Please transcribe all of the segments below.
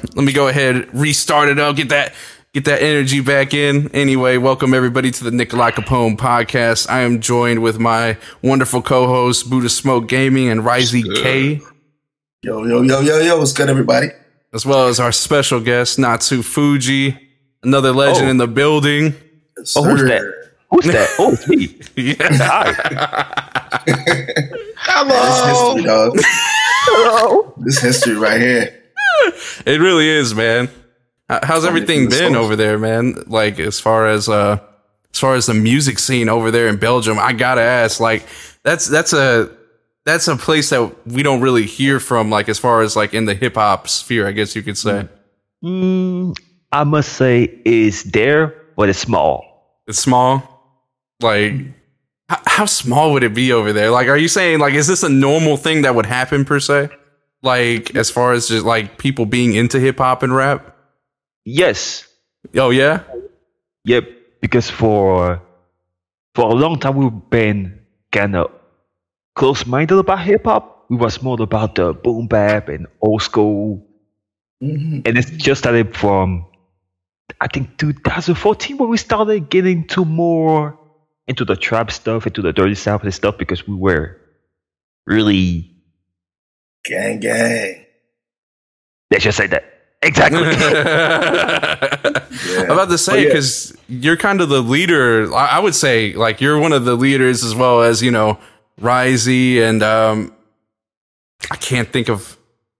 Let me go ahead, restart it up, get that get that energy back in. Anyway, welcome everybody to the Nikolai Capone podcast. I am joined with my wonderful co-host Buddha Smoke Gaming and Raisi K, Yo, yo, yo, yo, yo, what's good, everybody? as well as our special guest Natsu Fuji, another legend Oh. in the building. Yes, Oh, who's that? Who's that? Oh, it's me. Yeah. Hi. This history, dog. Hello. This history right here. It really is, man. How's everything been over there, man? Like as far as uh as far as the music scene over there in Belgium, I gotta ask, like that's that's a that's a place that we don't really hear from, like as far as like in the hip hop sphere, I guess you could say. Mm, I must say, is there, but it's small. It's small. Like h- how small would it be over there? Like, are you saying like is this a normal thing that would happen per se? Like as far as just like people being into hip hop and rap? Yes. Oh yeah? Yep. Because for for a long time we've been kind of close-minded about hip hop. We was more about the boom bap and old school, Mhm. and it's just started from I think 2014 when we started getting to more into the trap stuff, into the dirty south and stuff because we were really Gang, gang. They should say that exactly. I'm about to say Oh, yeah. because you're kind of the leader. I I would say like you're one of the leaders as well as you know Risey and um, I can't think of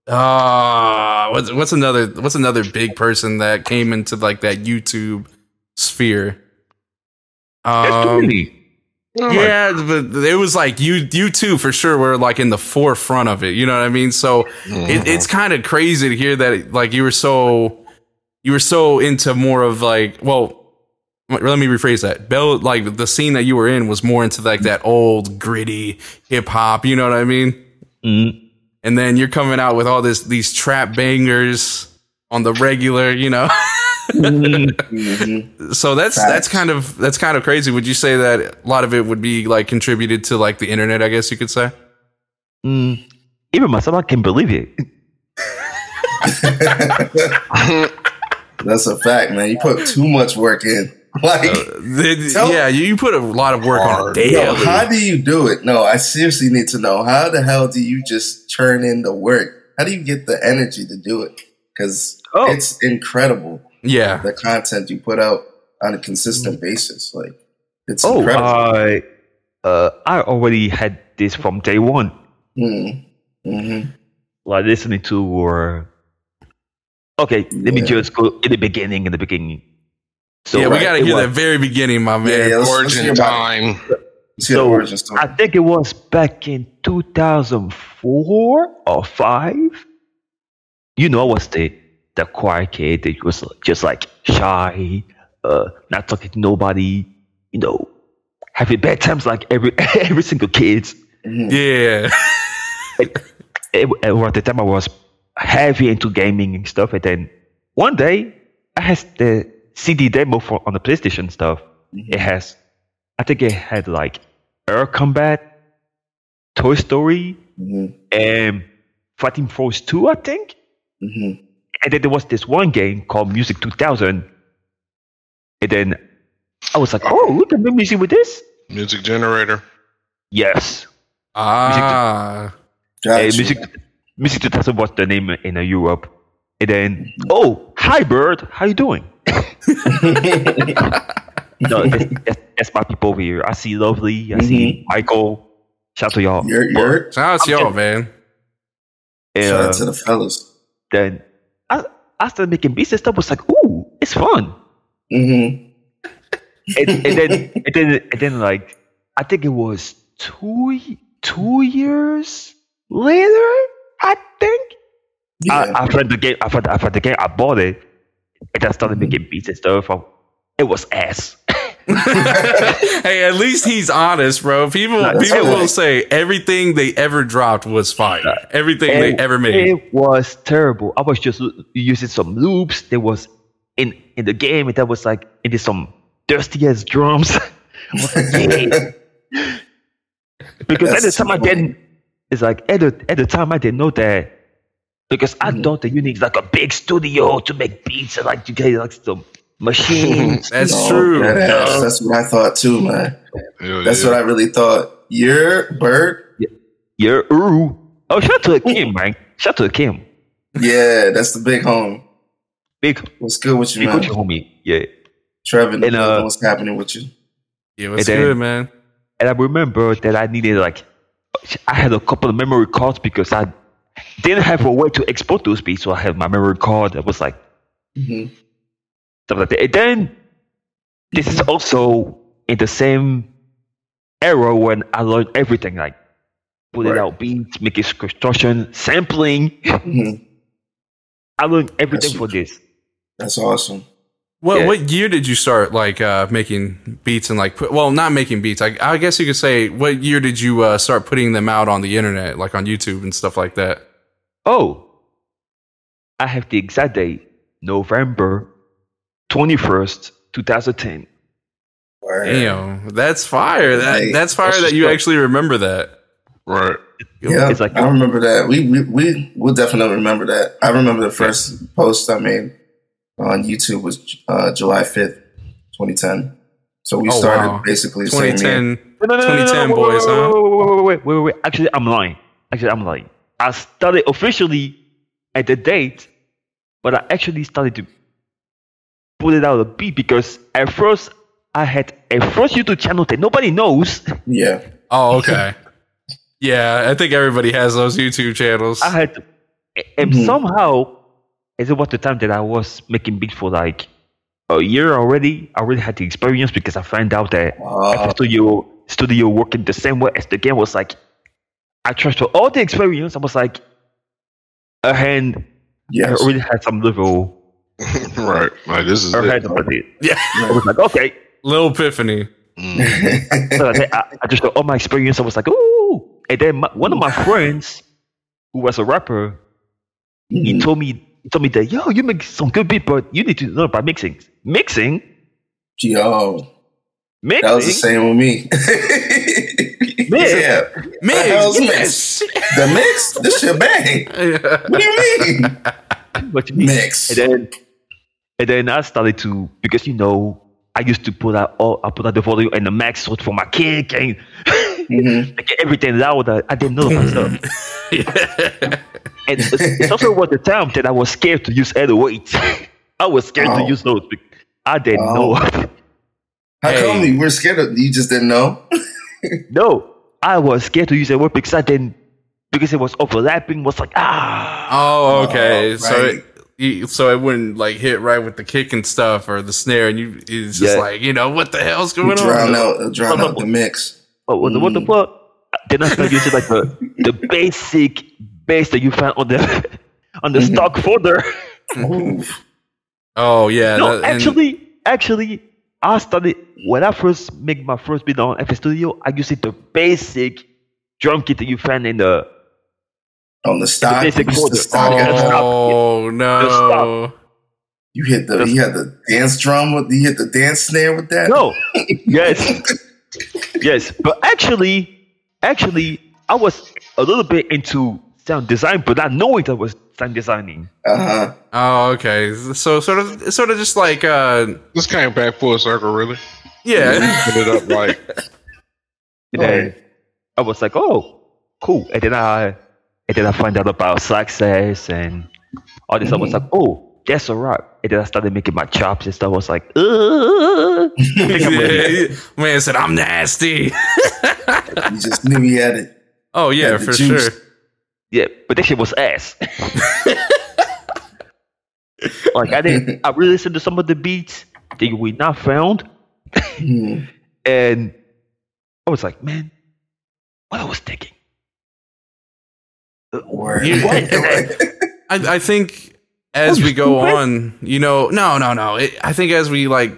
uh what's what's another what's another big person that came into like that YouTube sphere. That's too Um, many. Yeah, but it was like you you two for sure were like in the forefront of it. You know what I mean? So it, it's kind of crazy to hear that like you were so you were so into more of like well let me rephrase that bell like the scene that you were in was more into like that old gritty hip hop you know what i mean Mm. and then you're coming out with all this these trap bangers on the regular you know Mm. Mhm. so that's Facts. that's kind of that's kind of crazy would you say that a lot of it would be like contributed to like the internet i guess you could say Mm. Even myself, I can't believe it. That's a fact, man. You put too much work in. Like, The- Tell- yeah you, you put a lot of work on a daily yo, how do you do it? No, I seriously need to know. How the hell do you just churn in the work? How do you get the energy to do it? Because Oh. it's incredible yeah the content you put out on a consistent basis. Like, it's Oh, incredible. I, uh, I already had this from day one. mm hmm Like listening to or okay, let me Yeah. just go in the beginning. In the beginning. So yeah we right, gotta hear was- the very beginning my man Yeah, yeah, let's- let's Origin hear about it. time. Let's hear So origin story. I think it was back in 2004 or five. You know, I was the the quiet kid that was just like shy, uh, not talking to nobody. You know, having bad times like every every single kid. Mhm. yeah it, it, at the time I was heavy into gaming and stuff, and then one day I had the CD demo for on the PlayStation stuff. It has, I think it had like Air Combat, Toy Story, Mhm. and Fighting Force 2, I think. Mhm. And then there was this one game called Music 2000. And then I was like, oh, we can make music with this? Music generator. Yes. ah Got Hey, you. music, music 2000 was the name in uh, Europe. And then, oh, hi, Bird. How you doing? no, that's, that's, that's my people over here. I see Lovely. I see Michael. Shout out to y'all. You're, you're, shout out to y'all man And, shout out to the fellas. Then I, I started making beats and stuff. was like, ooh, it's fun. hmm and, and then and then and then like I think it was two two years later. I think Yeah. I, I found the game. I found, I found the game. I bought it, and I started making beats and stuff. It was ass. hey, at least he's honest, bro. People No, people will right. say everything they ever dropped was fire. Everything they ever made. It was terrible. I was just using some loops. There was in in the game. That was like it is some dusty ass drums. I was like, yeah. because at the That's time I didn't. It's like at the at the time I didn't know that because I Mhm. thought that you need like a big studio to make beats and like you get like some machines. That's No, true. that ass. No. That's what I thought too, man. Hell That's yeah. what I really thought. You're Bird. yeah, ooh. Oh, shout out to Kim, man. Shout out to Kim. Yeah, that's the big home. Big, What's good with you, big man? coach homie. Yeah. Trevin, And, uh, what's happening with you? Yeah, what's And then- good, man? And I remember that I needed like, I had a couple of memory cards because I didn't have a way to export those beats. So I had my memory card that was like hmm stuff like that. And then this is also in the same era when I learned everything like putting Right. out beats, making construction, sampling. hmm I learned everything That's- for this. That's awesome. What Yeah. what year did you start like uh, making beats and like put, well not making beats I, I guess you could say what year did you uh, start putting them out on the internet like on YouTube and stuff like that Oh, I have the exact date November 21st, 2010. Word. damn that's fire that Hey, that's fire that's that you dope. actually remember that Right. Yeah, It's like- I remember that. We we we will definitely remember that. I remember the first post I made on YouTube was uh, July fifth, twenty ten. So we Oh, started wow. basically the 2010 No, no, no, no, no, 2010 boys, huh? Wait, wait, wait, wait, wait, wait. Actually, I'm lying. Actually, I'm lying. I started officially at the date, but I actually started to put it out a bit because at first I had a first YouTube channel that nobody knows. Yeah, oh okay yeah I think everybody has those YouTube channels I had, to, and Mhm. somehow, as it was the time that I was making beats for like a year already, I already had the experience because I found out that uh, FL Studio studio working the same way as the game was like I trust for all the experience. I was like a hand I yes. already had some level right. Like this is or it. had about it. yeah I was like, okay. little epiphany Mm. So I, I, I just got all my experience. I was like, ooh. And then my, one of my friends who was a rapper, he Mhm. told me he told me that yo, you make some good beat, but you need to learn about mixing. Mixing? Yo, Mixing? that was the same with me. Mix? yeah, Mix, The hell's yes. the mix. This shit bang. What do you mean? What you mean? Mix. And then, and then I started to because you know I used to put out all I put out the volume and the max out for my kick and Mhm. like everything louder. I didn't know myself. yeah. And it's, it's also was the time that I was scared to use other weights. I was scared to Oh. use those. I didn't Oh. know. How Hey. come you were scared of? You just didn't know? no, I was scared to use a word because I didn't because it was overlapping. Was like ah. Oh, okay. Oh, So right. it, you- so it wouldn't like hit right with the kick and stuff or the snare, and you it's just Yeah. like you know what the hell's You going drown on? out, uh, drown out the mix. What, what, the- what the Mm. fuck? Then I started using like the the basic bass that you found on the on the Mhm. stock folder. Ooh. Oh yeah, no, that- and- actually, actually, I started when I first make my first beat on FL Studio. I used it the basic drum kit that you find in the On the stock, basic you, used folder. to stock Oh. at- stop. oh no, you hit the you had the dance drum with you hit the dance snare with that. no, yes, yes. But actually, actually, I was a little bit into sound design, but not knowing that I was sound designing. Uh huh. oh okay. So sort of sort of just like uh This came back full circle, really. yeah. Put it up like And then I was like, oh, cool. And then I and then I find out about success and all this. I was like, oh, that's a rap. And then I started making my chops and stuff. I was like, uh, Yeah, Man said I'm nasty. You just knew he had it. oh yeah, for juice. sure. yeah, but that shit was ass. like I didn't. I really listened to some of the beats that we not found, Hmm. and I was like, man, what I was thinking. Word. You- What? I, I think as we go on, you know, no, no, no. It, I think as we like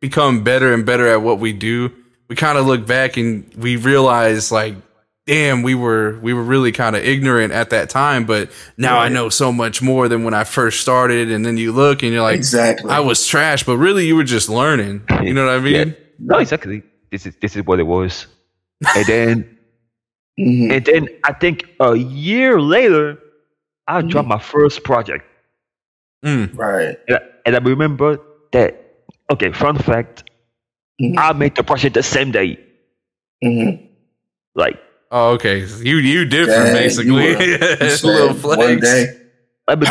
become better and better at what we do, we kind of look back and we realize like, damn, we were we were really kind of ignorant at that time, but now I know so much more than when I first started. And then you look and you're like, exactly. I was trash, but really you were just learning. You know what I mean? Yeah. No, exactly. This is this is what it was. And then Mhm. and then I think a year later, I dropped my first project, Mm. Right. and I, and I remember that. Okay, fun fact: Mhm. I made the project the same day. Mm-hmm. Like, Oh, okay. You you different Dang, basically. you were- You a said little one flex. day, I mean,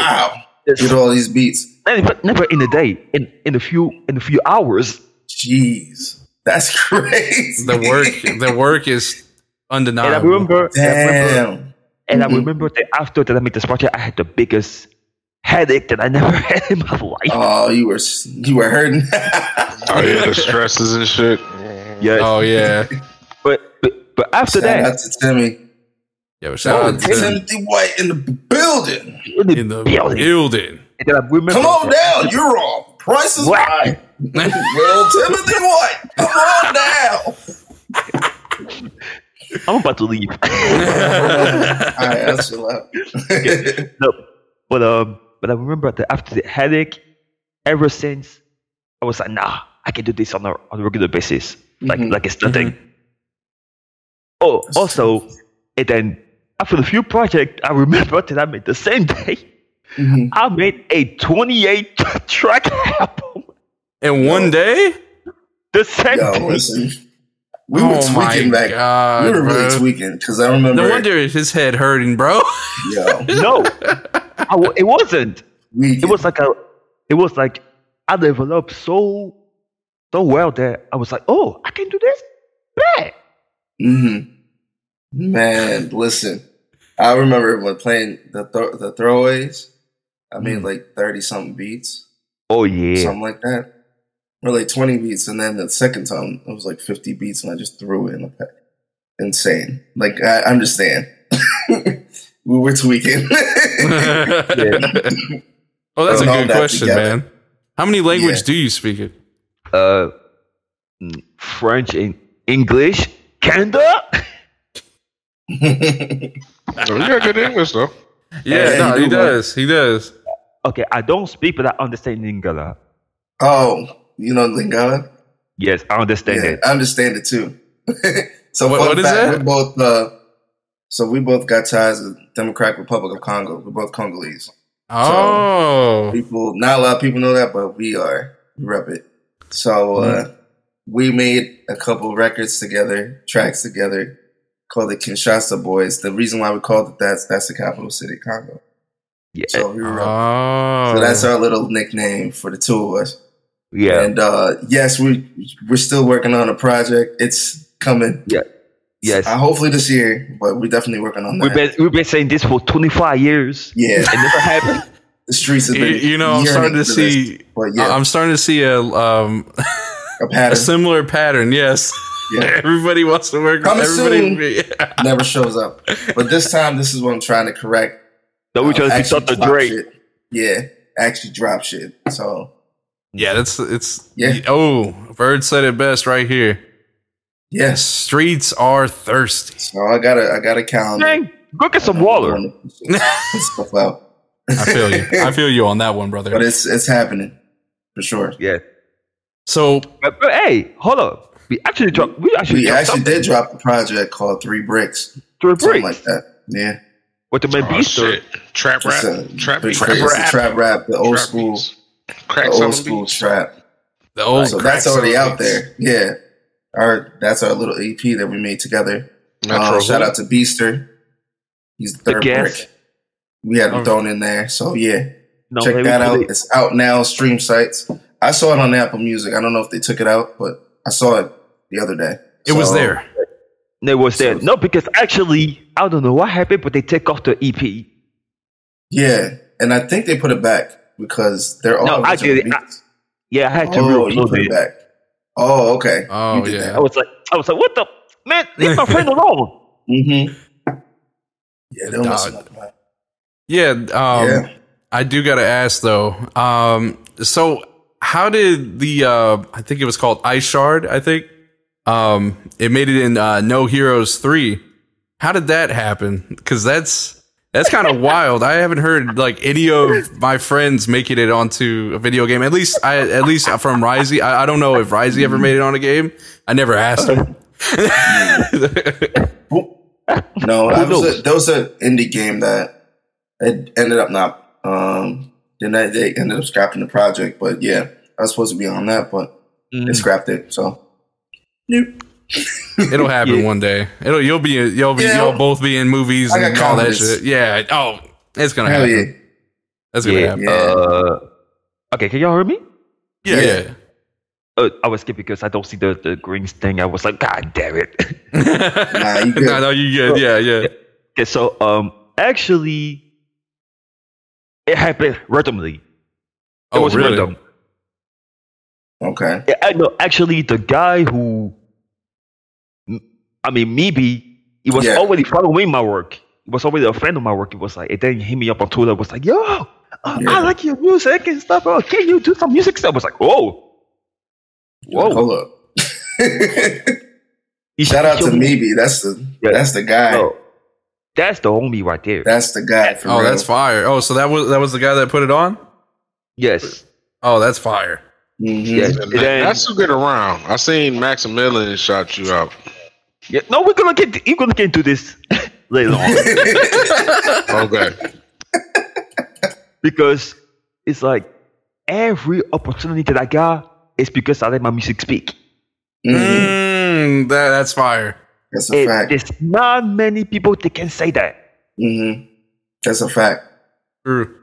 get all these beats. never, never in a day. In in a few in a few hours. Jeez, that's crazy. The work the work is And I undeniable. remember, and I remember, Damn. and I remember that mm-hmm. after that I made this project, I had the biggest headache that I never had in my life. Oh, you were you were hurting. Oh yeah, the stresses and shit. yes, Oh yeah. but, but but after Shout that, out to Timmy. Yeah, but shout Oh, out to them Timothy White in the building. in the, in the building, building. and then I remember Come on down, you're wrong. Price is What? right. well, Timothy White, come on down. I'm about to leave. All right, that's chill out. no, but um, but I remember that after the headache, ever since I was like, nah, I can do this on a on a regular basis, like Mhm. like it's nothing. Oh, also, and then after the few project, I remember that I made the same day. Mhm. I made a 28 track album In one day? the same Yo, day. listen, we were oh my tweaking back. god. we were really tweaking because I remember. No wonder if his head hurting, bro. Yo, No, I w- it wasn't. we It was like a, it was like I developed so so well that I was like, oh, I can do this. Bet. hmm Man, listen. I remember when playing the th- the throwaways. I made like thirty something beats, Oh yeah. something like that, or like twenty beats, and then the second time it was like fifty beats, and I just threw it in the pack. Insane. Like I understand. we were tweaking. Oh, that's a good that question, together. man. How many languages Yeah. do you speak it? uh, French and English, Canada. Oh, you got good English though. Yeah, Yeah, no, he do, does. He does. Okay, I don't speak, but I understand Lingala. oh, you know Lingala? Yes, I understand Yeah, it. I understand it too. so What- what is fact, that? We're both uh, so we both got ties with Democratic Republic of Congo. We're both Congolese. Oh, People, not a lot of people know that, but we are. We rep it. So uh, Mm-hmm. we made a couple records together, tracks together, called the Kinshasa Boys. The reason why we called it that, that's the capital city, Congo. Yeah, So we were. oh. So that's our little nickname for the two of us. Yeah, And uh, yes, we we're still working on a project. It's coming. Yeah. Yes. Uh, hopefully this year, but we're definitely working on that. We've been we've been saying this for 25 years. yeah, It never happened. the streets have You, been. you know, I'm starting to see. this, but yeah, I'm starting to see a um a pattern, a similar pattern. Yes, Yeah. everybody wants to work. Coming everybody, never shows up. But this time, this is what I'm trying to correct. So we Uh, just actually picked up the Drake. shit. Yeah, actually drop shit. So yeah, that's it's. Yeah. Oh, Bird said it best right here. yes, Streets are thirsty. so I got a I got a calendar. Dang, go get some water. Stuff out. I feel you. I feel you on that one, brother. But brother. it's it's happening for sure. Yeah. So But, but hey, hold up. We actually dropped. We actually We actually something. did drop a project called Three Bricks, Three something bricks like that. Yeah, with the man Oh Beast. shit. Trap rap. It's Trap big beats. crazy- it's a trap rap, the old Trap school, beats. The Crack old school beats. trap. the old so that's already out beats. there. Yeah, our that's our little EP that we made together. Metro Uh, shout out to Beaster. He's the The third guest. brick. We had him Oh. thrown in there. So yeah, No, check that out. they- It's out now, stream sites. I saw it on Apple Music. I don't know if they took it out, but I saw it the other day. It was there. They was there. No, because actually, I don't know what happened, but they take off the EP. Yeah, and I think they put it back because they're all No, I original did it. beats. Yeah, I had to Oh, you re-upload put it it. back. Oh, okay. Oh, You did yeah. I was like, I was like, what the man? Leave my friend alone. Mm-hmm. Yeah, they'll mess Dog. it up. Yeah. Um, Yeah. I do got to ask though. Um, so how did the uh, I think it was called Ice Shard. I think um, it made it in uh, No Heroes three. How did that happen? Because that's that's kind of wild. I haven't heard like any of my friends making it onto a video game. At least I at least from Raisi. I, I don't know if Raisi ever made it on a game. I never asked him. No, that was a, that was an indie game that it ended up not. Um, then they, they ended up scrapping the project. But yeah, I was supposed to be on that, but Mm. they scrapped it. So It'll happen Yeah. one day. It'll you'll be you'll be Yeah. you'll both be in movies I got and all that shit. Yeah. Oh, it's gonna hell happen. yeah, That's gonna Yeah. happen. Yeah. Uh, okay, can y'all hear me? Yeah. Yeah. yeah. Uh, I was scared because I don't see the the green thing. I was like, God damn it. Nah, you good. no, no, you good. Yeah, yeah. okay, so um, actually, it happened randomly. It Oh, was really? random. okay. Yeah, I know. Actually, the guy who, I mean, maybe he was Yeah. already following my work. He was already a friend of my work. It was like, and then he hit me up on Twitter. It Was like, yo, uh, I like your music and stuff. Oh, can you do some music stuff? I was like, whoa, whoa. Hold up. Shout out to showed me- Meebe. That's the Yeah. that's the guy. No, that's the homie right there. That's the guy. For Oh, real. that's fire. Oh, so that was that was the guy that put it on. yes, Oh, that's fire. Mhm. yes. And And that- then, that's who get around. I seen Maximilian shot you out. Yeah, no, we're gonna get we're gonna get into this later on Okay. because it's like every opportunity that I got is because I let my music speak. Mhm. Mm, that, that's fire. That's a It- fact. there's not many people that can say that. hmm That's a fact. True.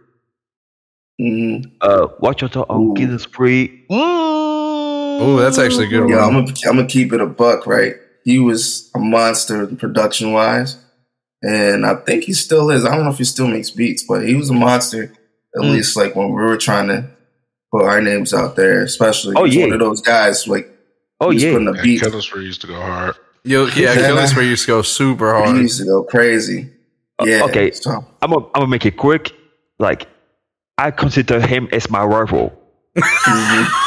hmm Uh, watch your talk on Ooh. Killing Spree. Mm. Ooh, that's actually a good Yo, one. I'm gonna I'm gonna keep it a buck, right? He was a monster production wise, and I think he still is. I don't know if he still makes beats, but he was a monster. At Mm. least like when we were trying to put our names out there, especially Oh, he's yeah. one of those guys like Oh he was yeah, putting a Yeah, beat. Killer Spree used to go hard. Yo, yeah, Yeah. Killing Spree used to go super hard. He used to go crazy. Uh, Yeah. okay. So I'm gonna I'm gonna make it quick. Like, I consider him as my rival. mhm.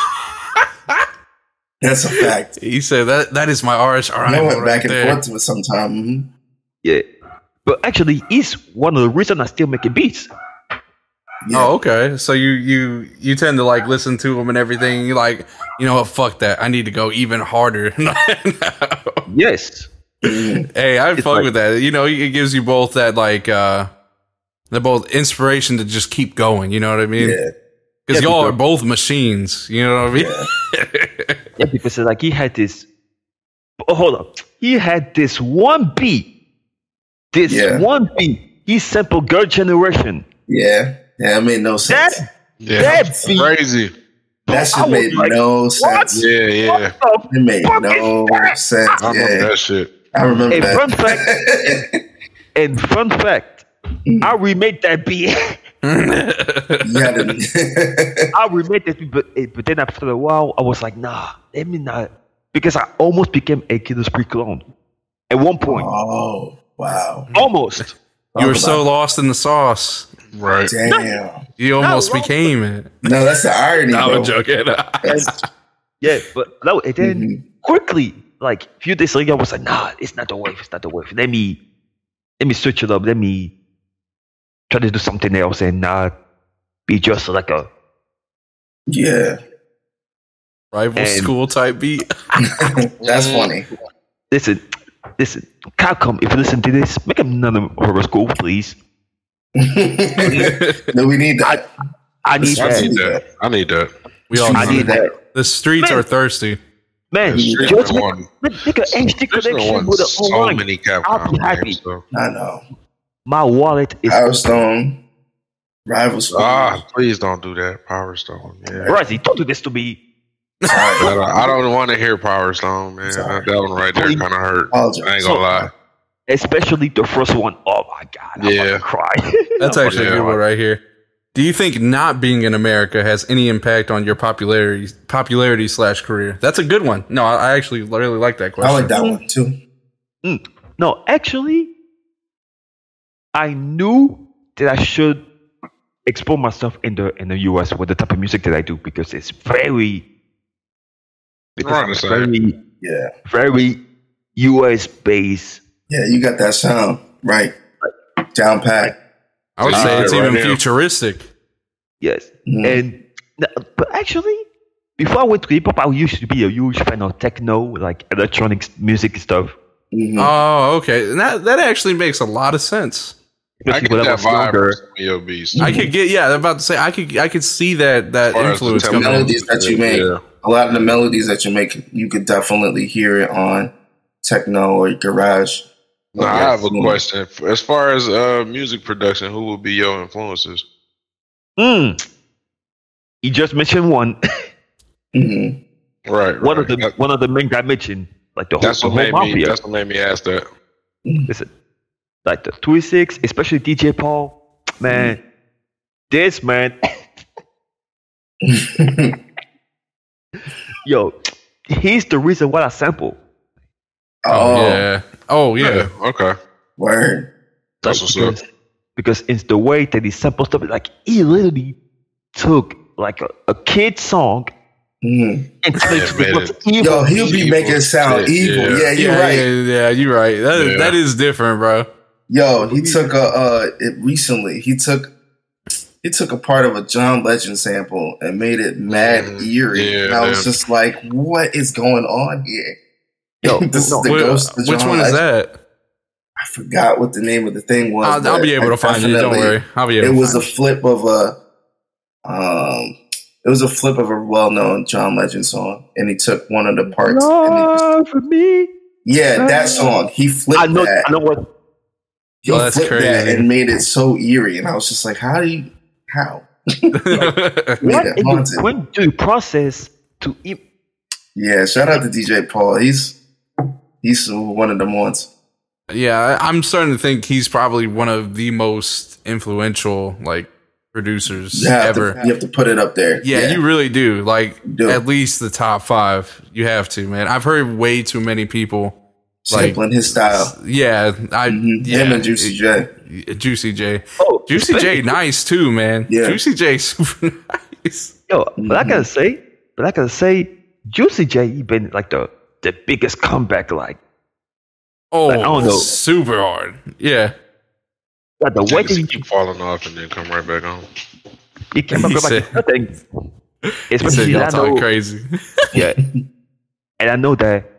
That's a fact. He said that that is my RS. All right, I went right back and there. forth to it sometime. mhm. Yeah, but actually, it's one of the reasons I still making beats. Yeah. Oh, okay. So you you you tend to like listen to them and everything. You like, you know what? Fuck that. I need to go even harder. Yes. Mhm. hey, I It's fuck like- with that. You know, it gives you both that like uh the both inspiration to just keep going. You know what I mean? Yeah. Because Yeah, y'all are both machines. You know what I mean? Yeah. Yeah, because like he had this. Oh, hold up. He had this one beat. This Yeah. one beat. He sampled Girl Generation. Yeah. Yeah. It made no sense. That Yeah. That beat- crazy. That I shit made like, no what? sense. Yeah, yeah. It made no sense. I remember Yeah, that shit. I remember Hey, fun fact. that. And fun fact, hmm. I remade that beat. you had to. I remade that but, eh, but then after a while, I was like, nah, let me not. Because I almost became a Killer Spree clone. At one point. oh wow! Almost. you were so about- lost in the sauce. Right. damn. You almost became it. No, that's the irony. No. I'm joking. Yeah, but no, and then Mhm. quickly, like a few days later, I was like, nah, it's not the wave, it's not the wave. Let me let me switch it up. Let me try to do something else and not be just like a yeah, Rival And- school type beat. that's mm. funny. listen, listen, Capcom, if you listen to this, make another horror school, please. no, we need that. I need I that. need that. I need that. We all I need need that. The streets Man. are thirsty. Man, The just are make, one. make, make an HD There's no connection one with the so online. many I'll be happy. games. So. I know. My wallet is Power Stone, Rival Stone. Ah, please don't do that. Power Stone. Yeah. Rosie, don't do this to me. I Sorry. don't, I don't want to hear Power Stone, man. Sorry. That one right there kind of hurt. Apologize. I ain't gonna lie. Especially the first one. Oh my god, I'm Yeah. about to cry. That's I'm actually a yeah. good one right here. Do you think not being in America has any impact on your popularity popularity slash career? That's a good one. No, I I actually really like that question. I like that one too. No, actually, I knew that I should explore myself in the in the US with the type of music that I do because it's very because it's very Yeah, very US based. yeah, you got that sound right, down pat. I would say it's right even now. futuristic. Yes, Mhm. and but actually, before I went to hip hop, I used to be a huge fan of techno, like electronic music stuff. Mhm. Oh, okay. And that that actually makes a lot of sense. I Especially get that vibe younger. from some of your beats. I could get yeah. I'm about to say I could I could see that that As far as influence the melodies that you make. Yeah. A lot of the melodies that you make, you could definitely hear it on techno or garage. Now, I have a question. As far as uh, music production, who would be your influences? Mm. You just mentioned one. hmm Right, one right. of the That- one of the men I mentioned, like the whole, that's the what whole made me. mafia. That's what made me ask that. Listen, like the Three Six, especially DJ Paul, man. This man, yo, he's the reason why I sample. Oh, oh, yeah. Oh yeah. Yeah. Okay. word. That's Like, what's up. because, because it's the way that he samples stuff. Like he literally took like a, a kid song mm-hmm. and Yeah, to evil. Yo, he'll be Evil making it sound evil. yeah. Yeah, you're yeah, right. yeah, yeah, you're right. That is, Yeah. that is different, bro. Yo, he took a uh it recently. He took he took a part of a John Legend sample and made it mad Mhm. eerie. Yeah, and I was man. just like, what is going on here? Yo, this no, is the Wh- ghost of which John one is Legend. that? I forgot what the name of the thing was. I'll, I'll be able I to find it. Don't worry. I'll be able. It to was a flip of a um it was a flip of a well known John Legend song. And he took one of the parts and he just, Love for me. Yeah, that song. He flipped I know. that. I know what. He Oh, that's flipped that and made it so eerie. And I was just like, how do you how? it. Made What it haunted. when do you process to? im- Yeah, shout out to DJ Paul. He's he's one of them ones. yeah, I- I'm starting to think he's probably one of the most influential like producers You ever. to, you have to put it up there. Yeah, you really do. Like Do. at least the top five. You have to, man. I've heard way too many people. Like, sampling his style. yeah, I Mhm. yeah, Him and Juicy J. J. Juicy J. Oh, Juicy J. Nice too, man. Yeah. Juicy J. Super nice. Yo, but I Mhm. gotta say, but I gotta say, Juicy J, he been like the the biggest comeback. Like, Oh, I don't know. super hard. Yeah. like the way he, keep falling off and then come right back on. he came up He with like said- nothing. He said y'all talking crazy. yeah, and I know that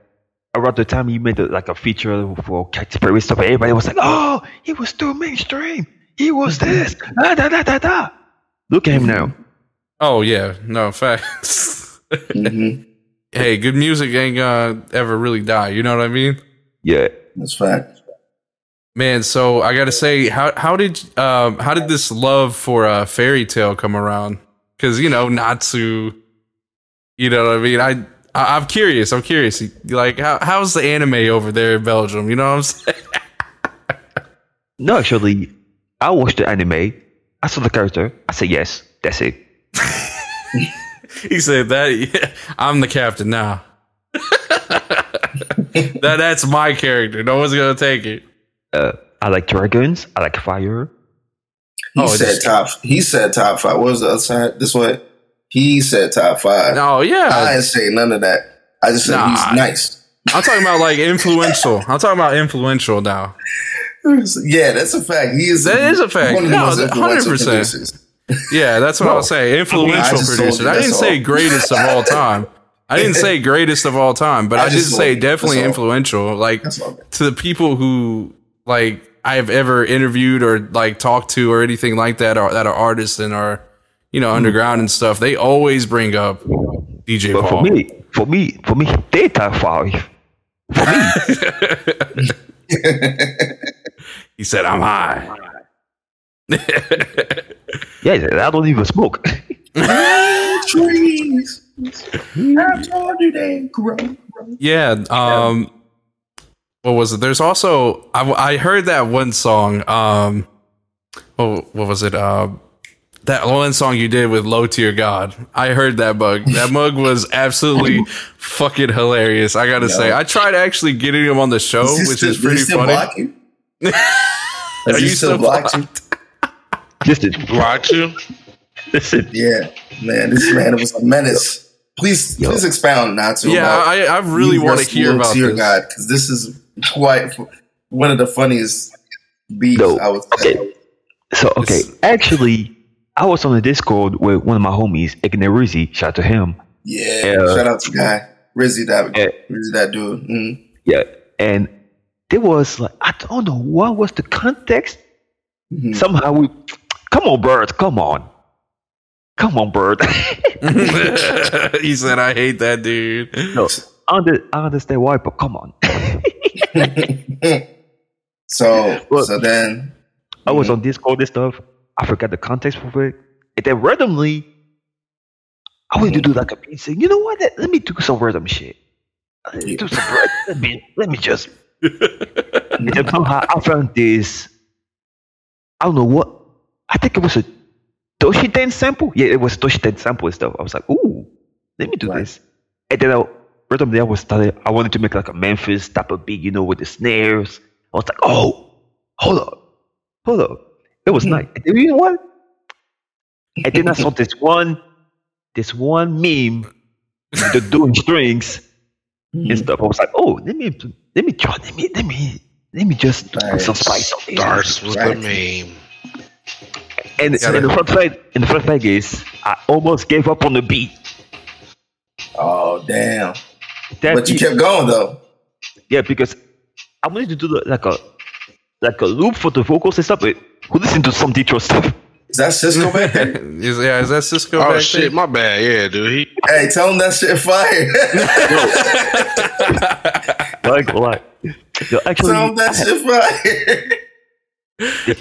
around the time he made like a feature for Katy Perry stuff, everybody was like, "Oh, he was too mainstream. He was this." Da da da da da. Look at him now. oh yeah, no facts. hmm hey, good music ain't gonna ever really die. You know what I mean? Yeah. That's fact. Man, so I gotta say, how how did um how did this love for a uh, Fairy Tail come around? Because you know Natsu, you know what I mean. I, I I'm curious. I'm curious. Like, how how's the anime over there in Belgium? You know what I'm saying? No, actually, I watched the anime. I saw the character. I said yes. That's it. he said that. Yeah, I'm the captain now. that that's my character. No one's gonna take it. Uh, I like dragons. I like fire. He Oh, said it's- top. He said top five. What was the other side? This way. He said top five. No, yeah. I didn't say none of that. I just said Nah. he's nice. I'm talking about like influential. I'm talking about influential now. Yeah, that's a fact. He is. That is a fact. No, 100%. Yeah, that's what I was saying. I Influential told producers. I didn't that's say greatest of all time. I didn't say greatest of all time, but I I, did just say definitely That's all. influential. Like That's to the people who like I have ever interviewed or like talked to or anything like that, or that are artists and are you know underground and stuff. They always bring up DJ But Paul. for me, for me, for me, they top five. For me, he said, "I'm high." yeah, I don't even smoke. Trees. I told you they grow. Yeah. Um, what was it? There's also I, I heard that one song. Um, oh, what was it? Uh, that one song you did with Low Tier God. I heard that mug. That mug was absolutely fucking hilarious. I gotta say, I tried actually getting him on the show, Is which still- is pretty still funny. block you? Are you still block you? blocked? Listen, Blocked you? listen. Yeah, man, this man was a menace. Please, please expound not to. Yeah, I, I really want to hear Lil about Tier this. God because this is quite one of the funniest beats No, I would say. okay. So okay, It's- actually, I was on the Discord with one of my homies, Ignat Rizzi. Shout out to him. Yeah, Yeah. shout out to guy Rizzy that Yeah. Rizzy that dude. Mm. Yeah, and there was like I don't know what was the context, Mhm. Somehow we, come on, Bird, come on, come on, Bird. he said, "I hate that dude." no, I, under, I understand why, but come on. so Look. so then I was on Discord and stuff. I forgot the context of it. And then randomly, I wanted to do like a beat saying, you know what? Let, let me do some random shit. Uh, Yeah. Do some let me let me just. and then somehow I found this. I don't know what. I think it was a Toshinden sample. Yeah, it was Toshinden sample and stuff. I was like, ooh, let me do Right. this. And then I, randomly I was started. I wanted to make like a Memphis type of beat, you know, with the snares. I was like, oh, hold up, hold up. It was Hmm. nice. And you know what? And then I saw this one, this one meme, with the doing strings and stuff. I was like, oh, let me, let me try, let me, let me, let me just put some Nice. spice on it. Starts with Right. the meme. And, Yeah, and the front side, and the front side is, I almost gave up on the beat. oh damn. That But you beat- kept going though. yeah, because I wanted to do the, like a, like a loop for the vocals and stuff. But who listen to some Detroit stuff? Is that Cisco back there? is, yeah, is that Cisco? Oh back shit, there? my bad. Yeah, dude. He hey, tell him that shit fire. Like, like, yo, actually, tell him that shit fire.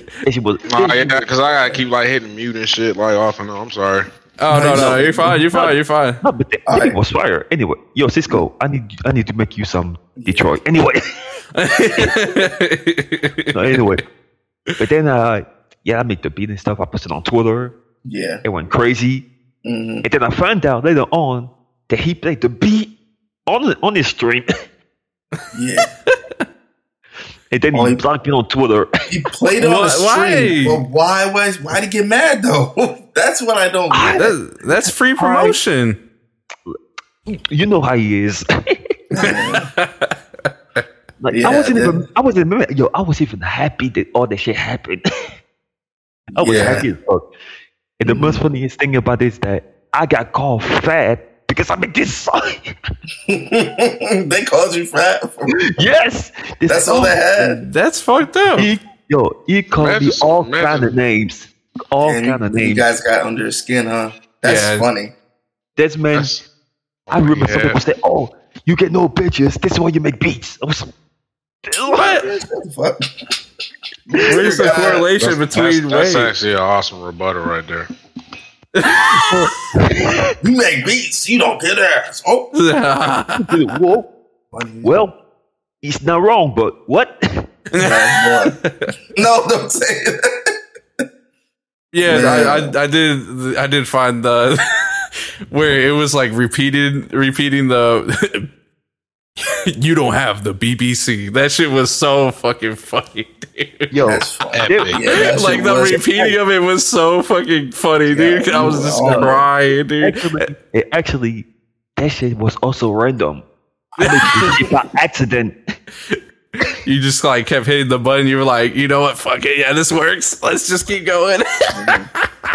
actually was, Nah, yeah, because I gotta keep like hitting mute and shit like off and on. I'm sorry. Oh no, no, you're fine. You're fine. You're fine. No, but the, All right. was fire. Anyway, yo, Cisco, I need I need to make you some Detroit. Anyway, no, anyway. But then, uh, yeah, I made the beat and stuff. I posted on Twitter. Yeah. It went crazy. hmm And then I found out later on that he played the beat on the, on his stream. Yeah. and then Oh, he he- blocked me on Twitter. He played it on the Why- stream. why? But why was why did he get mad though? That's what I don't get. That- that's free promotion. you know how he is. Like Yeah, I wasn't that- even I wasn't even yo, I was even happy that all that shit happened. I was Yeah. happy as fuck. And the most mm. funniest thing about it is that I got called fat because I made this song. they called you fat. yes! This That's all song- they had. That's fucked up. He, yo, he called me all imagine- kind of names. All And kind of names. you guys got under his skin, huh? That's Yeah. funny. This man, That's, I remember some yeah. people say, oh, you get no bitches. This is why you make beats. I was like, What? What the fuck? Where's the correlation that's, between that's, that's actually an awesome rebuttal right there. You make beats, you don't get ass. Oh, Whoa. funny. Well, he's not wrong, but what? Yeah, no, don't say it. Yeah, Yeah. I, I I did I did find the where it was like repeated repeating the you don't have the BBC. That shit was so fucking funny, dude. Yo, That's. Epic. Yeah, that like the was- repeating of it was so fucking funny, dude. Yeah, I was just oh, crying, dude. actually, it actually, that shit was also random. I made by accident. You just like kept hitting the button. You were like, you know what? Fuck it. Yeah, this works. Let's just keep going.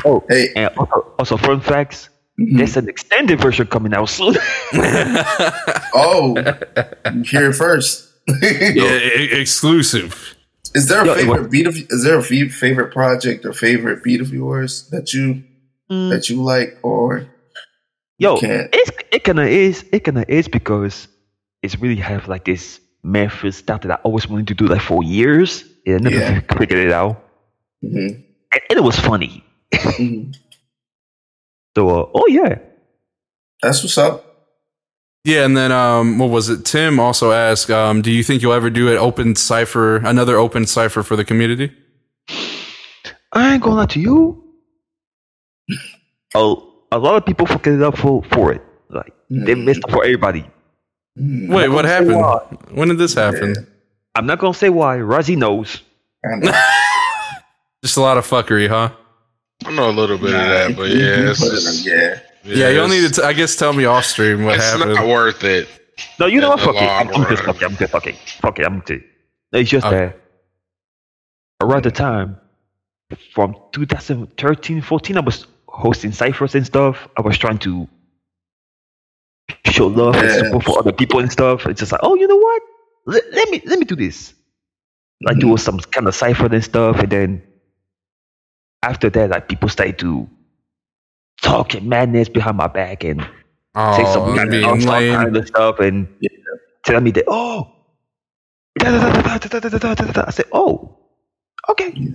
Oh, Hey, and also, also fun facts. Mhm. There's an extended version coming out soon. oh, here first. yeah, e- exclusive. Is there a Yo, favorite beat of? Is there a favorite project or favorite beat of yours that you that you like or Yo, can't. it's, it kind of is. It kind of is because it's really have like this Memphis stuff that I always wanted to do like for years. And I never Yeah. figured it out. Mhm. And, and it was funny. Mhm. So, uh, oh yeah. that's what's up? Yeah, and then um, what was it? Tim also asked, um, do you think you'll ever do an open cipher, another open cipher for the community? I ain't gonna lie to you. a, a lot of people fucking it up for, for it. Like, they Mm. missed it for everybody. Mhm. Wait, what happened? When did this happen? Yeah. I'm not gonna say why. Raisi knows. Just a lot of fuckery, huh? I know a little bit Nah, of that, but you- you yeah, it's, put it it's- in- yeah. Yeah, you'll need to, t- I guess, tell me off stream what It's happened. not worth it. No, you know what? Fuck it. I'm, long I'm just run. fuck it. I'm just fuck it. Fuck it. I'm just. It's just Okay. that around the time from 2013, 14, I was hosting ciphers and stuff. I was trying to show love and support for other people and stuff. It's just like, oh, you know what? Let, let me let me do this. Like Mhm. do some kind of cipher and stuff, and then after that, like people started to talk and madness behind my back and oh, say some kind of, kind of stuff and you know, tell me that oh, I said oh, okay. Yeah,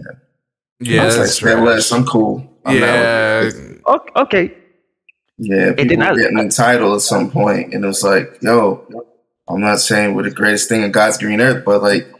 yeah that's, that's like, right. Less, I'm cool. I'm yeah. Okay. Yeah, people and getting entitled at some point, and it was like, yo, I'm not saying we're the greatest thing in God's green earth, but like,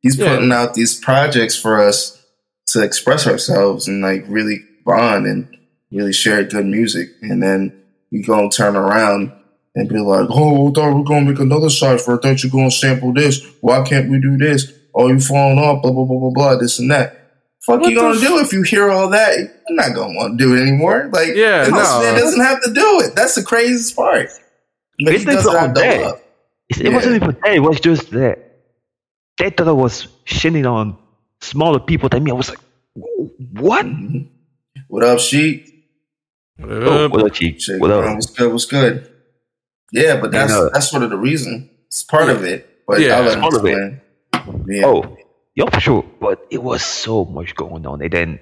he's yeah. putting out these projects for us to express ourselves and like really bond and really share good music, and then you go and turn around and be like, oh, I thought we are gonna make another shot for it. Thought you gonna sample this? Why can't we do this? Oh, you falling off? Blah blah blah blah blah. This and that. Fuck What you the gonna f- do if you hear all that? You're not gonna want to do it anymore. Like, Yeah, this no. man doesn't have to do it. That's the craziest part. But It's he not doesn't all have the that. love. It's, it wasn't even that. It was just that they thought I was shitting on smaller people than me. I was like, what? What up, Sheik? Oh, what up, Chief? Shit, What man, up? what's good? What's good? Yeah, but that's uh, that's sort of the reason. It's part of it. But Yeah, it's part of it. Yeah. Oh, yeah, for sure. But it was so much going on. And then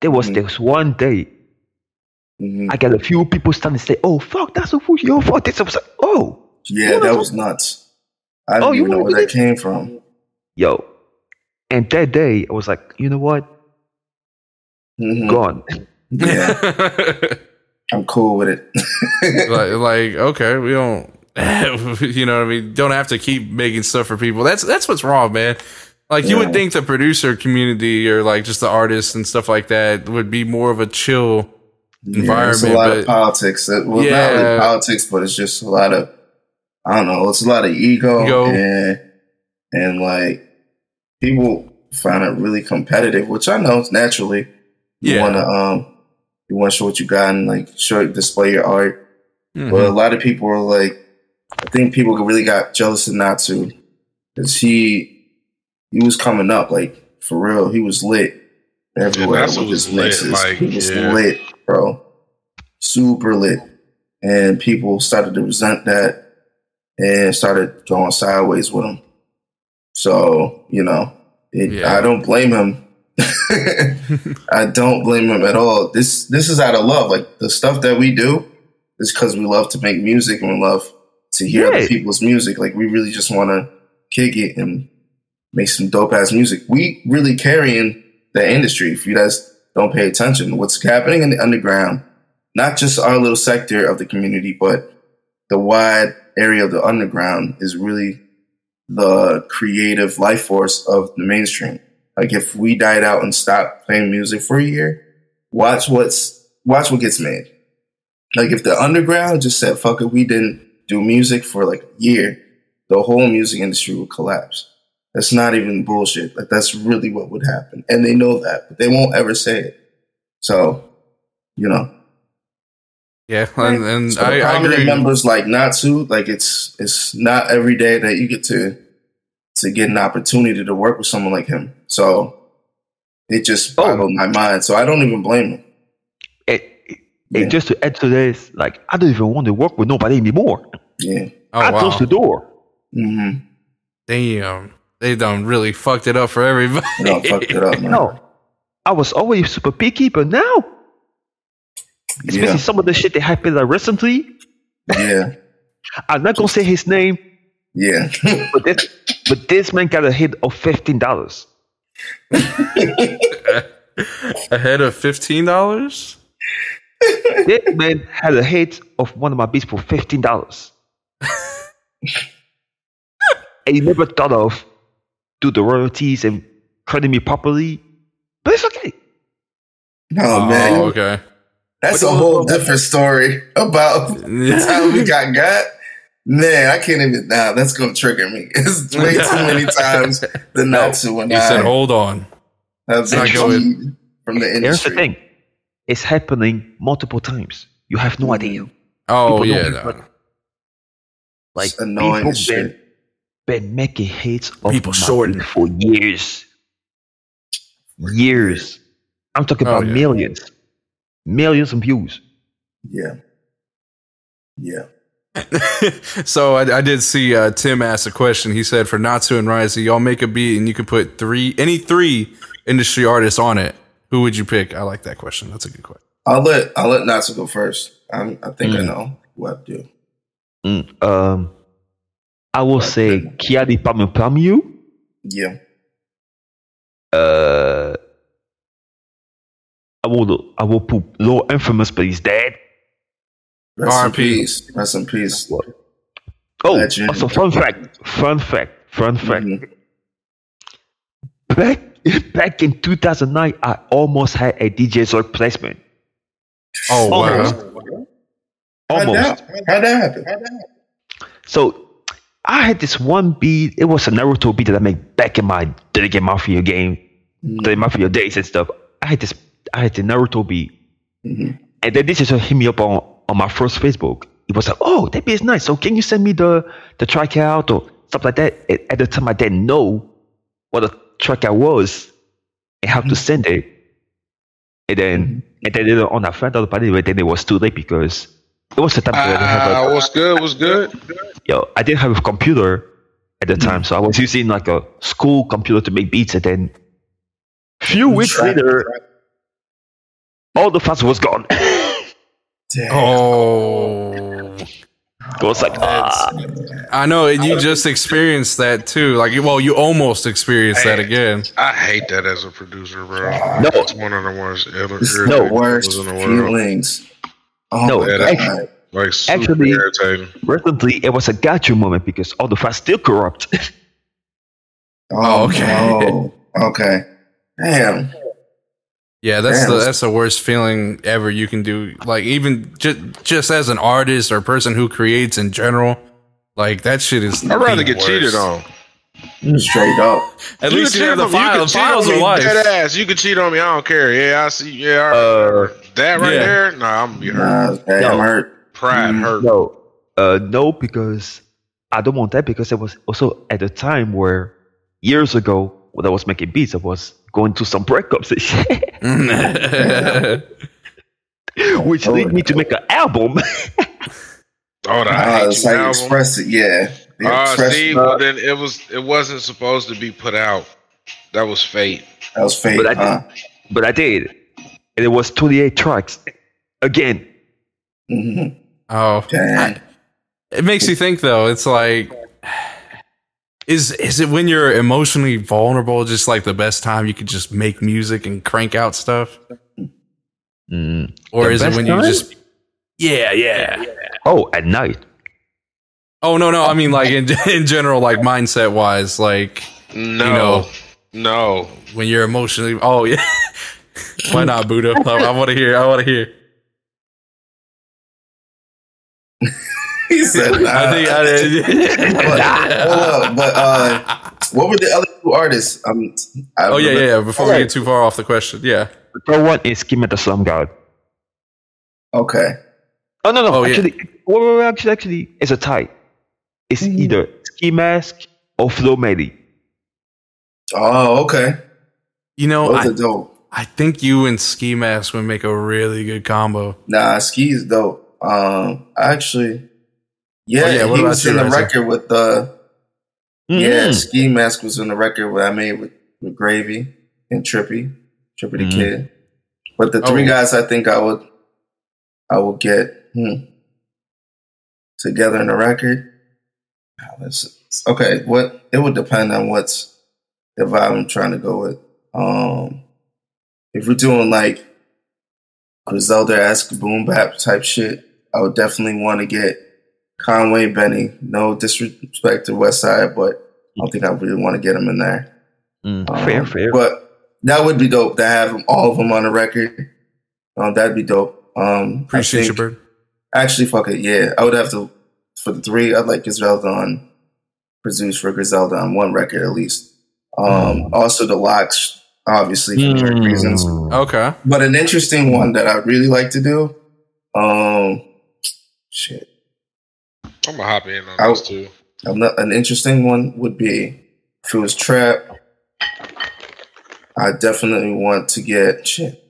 there was Mhm. this one day Mhm. I got a few people starting to say, "Oh fuck, that's a fool. Yo, fault." This I was like, "Oh, yeah, that was nuts. I didn't Oh, you even know where do that came from. yo." And that day, I was like, "You know what? Mhm. Gone." Yeah, I'm cool with it. like, like, okay, we don't, you know what I mean? Don't have to keep making stuff for people. That's that's what's wrong, man. Like you would think the producer community or like just the artists and stuff like that would be more of a chill Yeah, environment. it's a lot but of politics. That, well, not really politics, but it's just a lot of I don't know. It's a lot of ego, Ego. and and like people find it really competitive, which I know naturally. You Yeah. want to um, you want to show what you got and like show display your art. Mhm. But a lot of people are like, I think people really got jealous of Natsu because he he was coming up like for real. He was lit everywhere Natsu with was his lit, mixes. like, he was yeah. lit, bro, super lit, and people started to resent that and started going sideways with him. So you know, it, Yeah. I don't blame him. I don't blame him at all. This this is out of love. Like the stuff that we do is because we love to make music and we love to hear other people's music. Like we really just want to kick it and make some dope ass music. We really carrying the industry. If you guys don't pay attention, what's happening in the underground, not just our little sector of the community, but the wide area of the underground is really the creative life force of the mainstream. Like if we died out and stopped playing music for a year, watch what's watch what gets made. Like if the underground just said fuck it, we didn't do music for like a year, the whole music industry would collapse. That's not even bullshit. Like that's really what would happen. And they know that, but they won't ever say it. So, you know. Yeah, and, and So I, I prominent agree. members like Natsu, like it's it's not every day that you get to to get an opportunity to work with someone like him. So it just Oh. boggled my mind. So I don't even blame him. And, and Yeah. just to add to this, like I don't even want to work with nobody anymore. Yeah. Oh I closed the wow, door. hmm damn, they done really fucked it up for everybody. You know, fucked it up, man. No, I was always super picky, but now, especially Yeah. some of the shit that happened like recently, Yeah. I'm not gonna say his name, Yeah. but this, but this man got a hit of fifteen dollars. Ahead of fifteen dollars. This man had a hit of one of my beats for fifteen dollars. and he never thought of do the royalties and credit me properly. But it's okay. no, man. Oh, okay. That's a whole different story about how we got got. Man, I can't even now. That's gonna trigger me. It's way too many times the Natsu and He I said, "Hold on." that's not going- from the industry. Here's the thing. It's happening multiple times. You have no idea. Oh People yeah, no. Like It's annoying people as been, been making hits of People my shorting. for years. Years. I'm talking Oh, about yeah. millions. Millions of views. Yeah. Yeah. so I, I did see uh, Tim ask a question. He said, "For Natsu and Raisi, y'all make a beat and you can put three, any three industry artists on it. Who would you pick? I like that question. That's a good question. I'll let I'll let Natsu go first. I'm, I think I Mm. know what to do. Mm, um, I will say Kyary Pamyu Pamyu. Yeah. Uh, I will I will put Lord Infamous, but he's dead. Rest in peace. Rest in peace. Oh, Legend. also fun fact, fun fact, fun fact. Mhm. Back back in 2009, I almost had a DJ Zorg placement. Oh Almost. wow. How'd Almost. that, how'd that happen? So I had this one beat. It was a Naruto beat that I made back in my Delegate Mafia game, the Mafia days and stuff. I had this. I had the Naruto beat, Mhm. and then this just hit me up on on my first Facebook. It was like, "Oh, that beat is nice. So can you send me the the track out or stuff like that?" At, at the time, I didn't know what the track out was and how to send it. And then and then later on, I found out about it, but then it was too late because it was the time that I didn't have a Ah, what's good? What's good? yo, I didn't have a computer at the time, so I was using like a school computer to make beats, and then few weeks Track- later, all the files was gone. Damn. Oh. It was like, ah, I know, and you just experienced that too. Like, well, you almost experienced that again. I hate that as a producer, bro. No. It's one of the worst ir- It's the irritating worst in the world. feelings. Oh No, my Yeah, god. actually- Like super Actually- irritating. recently it was a gotcha moment because all the files still corrupt. Oh, okay. no. Okay. Damn. Yeah, that's Damn. the that's the worst feeling ever you can do. Like even just just as an artist or person who creates in general, like that shit is. I'd rather get worst. cheated on. Straight up. At You least can you have cheat the on. You file. can cheat Files on are me life. Dead ass. You can cheat on me. I don't care. Yeah, I see. Yeah, I Uh, that right yeah. there. Nah, I'm gonna be hurt. Nah, hey, No. I'm hurt. Pride hurt. no, uh, no, because I don't want that because it was also at a time where years ago when I was making beats, I was going through some breakups and shit, which Oh, lead me to make an album. Oh, the I Ah, it's you how you album. express it. Yeah. The Ah, expression see, of- well then it was. It wasn't supposed to be put out. That was fate. that was fake, But I huh? but I did, and it was 28 tracks. Again, hmm oh, Damn. it makes you think though. It's like, is is it when you're emotionally vulnerable, just like the best time you could just make music and crank out stuff, mm, or The is it best when you just, yeah, yeah. oh, at night. Oh no, no. I mean, like in in general, like mindset wise, like No, know. no. when you're emotionally. Oh yeah. Why not, Buddha? I, I want to hear. I want to hear. He said, nah. I think. but, I, hold up, but uh, what were the other two artists? Um, I oh yeah, yeah, yeah. Before we get too far off the question, yeah. The third one is Ski Mask the Slump God. Okay. Oh no, no, Oh, actually, wait, wait, wait, actually, actually, it's a tie. It's Mm-hmm. either Ski Mask or Flo Medi. Oh, okay. You know, I, dope. I think you and Ski Mask would make a really good combo. Nah, Ski is dope. Um, actually, yeah, Oh, yeah, he was in the Razor? record with the. Yeah, Mm. Ski Mask was in the record that I made with, with Gravy and Trippy, Trippy the Mhm. Kid. But the three Oh. guys, I think I would, I would get hmm, together in a record. Ah, Okay, what it would depend on what's the vibe I'm trying to go with. Um, if we're doing like Griselda esque boom bap type shit, I would definitely want to get Conway Benny. No disrespect to Westside, but I don't think I really want to get him in there. Mm, Um, fair, fair. But that would be dope to have them, all of them on the record. Um, that'd be dope. Um, Appreciate you, think- Bird. Actually, fuck it. Yeah, I would have to for the three. I'd like Griselda on produced for Griselda on one record at least. Um, also the locks, obviously for Mm. different reasons. Okay. But an interesting one that I'd really like to do. Um, shit. I'm gonna hop in on I- this too. An, an interesting one would be if it was trap. I definitely want to get shit.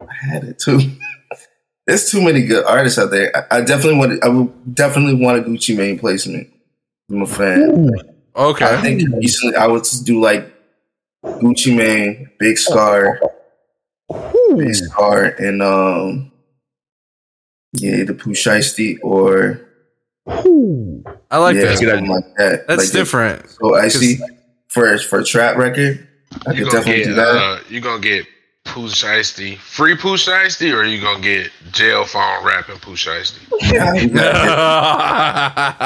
I had it too. There's too many good artists out there. I, I definitely want. I would definitely want a Gucci Mane placement. I'm a fan. I Okay. I think recently I would just do like Gucci Mane, Big Scarr, Ooh. bass car and um yeah, the Pooh Shiesty or Ooh. I like yeah, that. something like that. That's Like the- different. So icy for for a trap record. I You could definitely get do that. uh, you gonna get Pooh Shiesty, free Pooh Shiesty, or you gonna get jail phone rapping Pooh Shiesty? Nah, you No.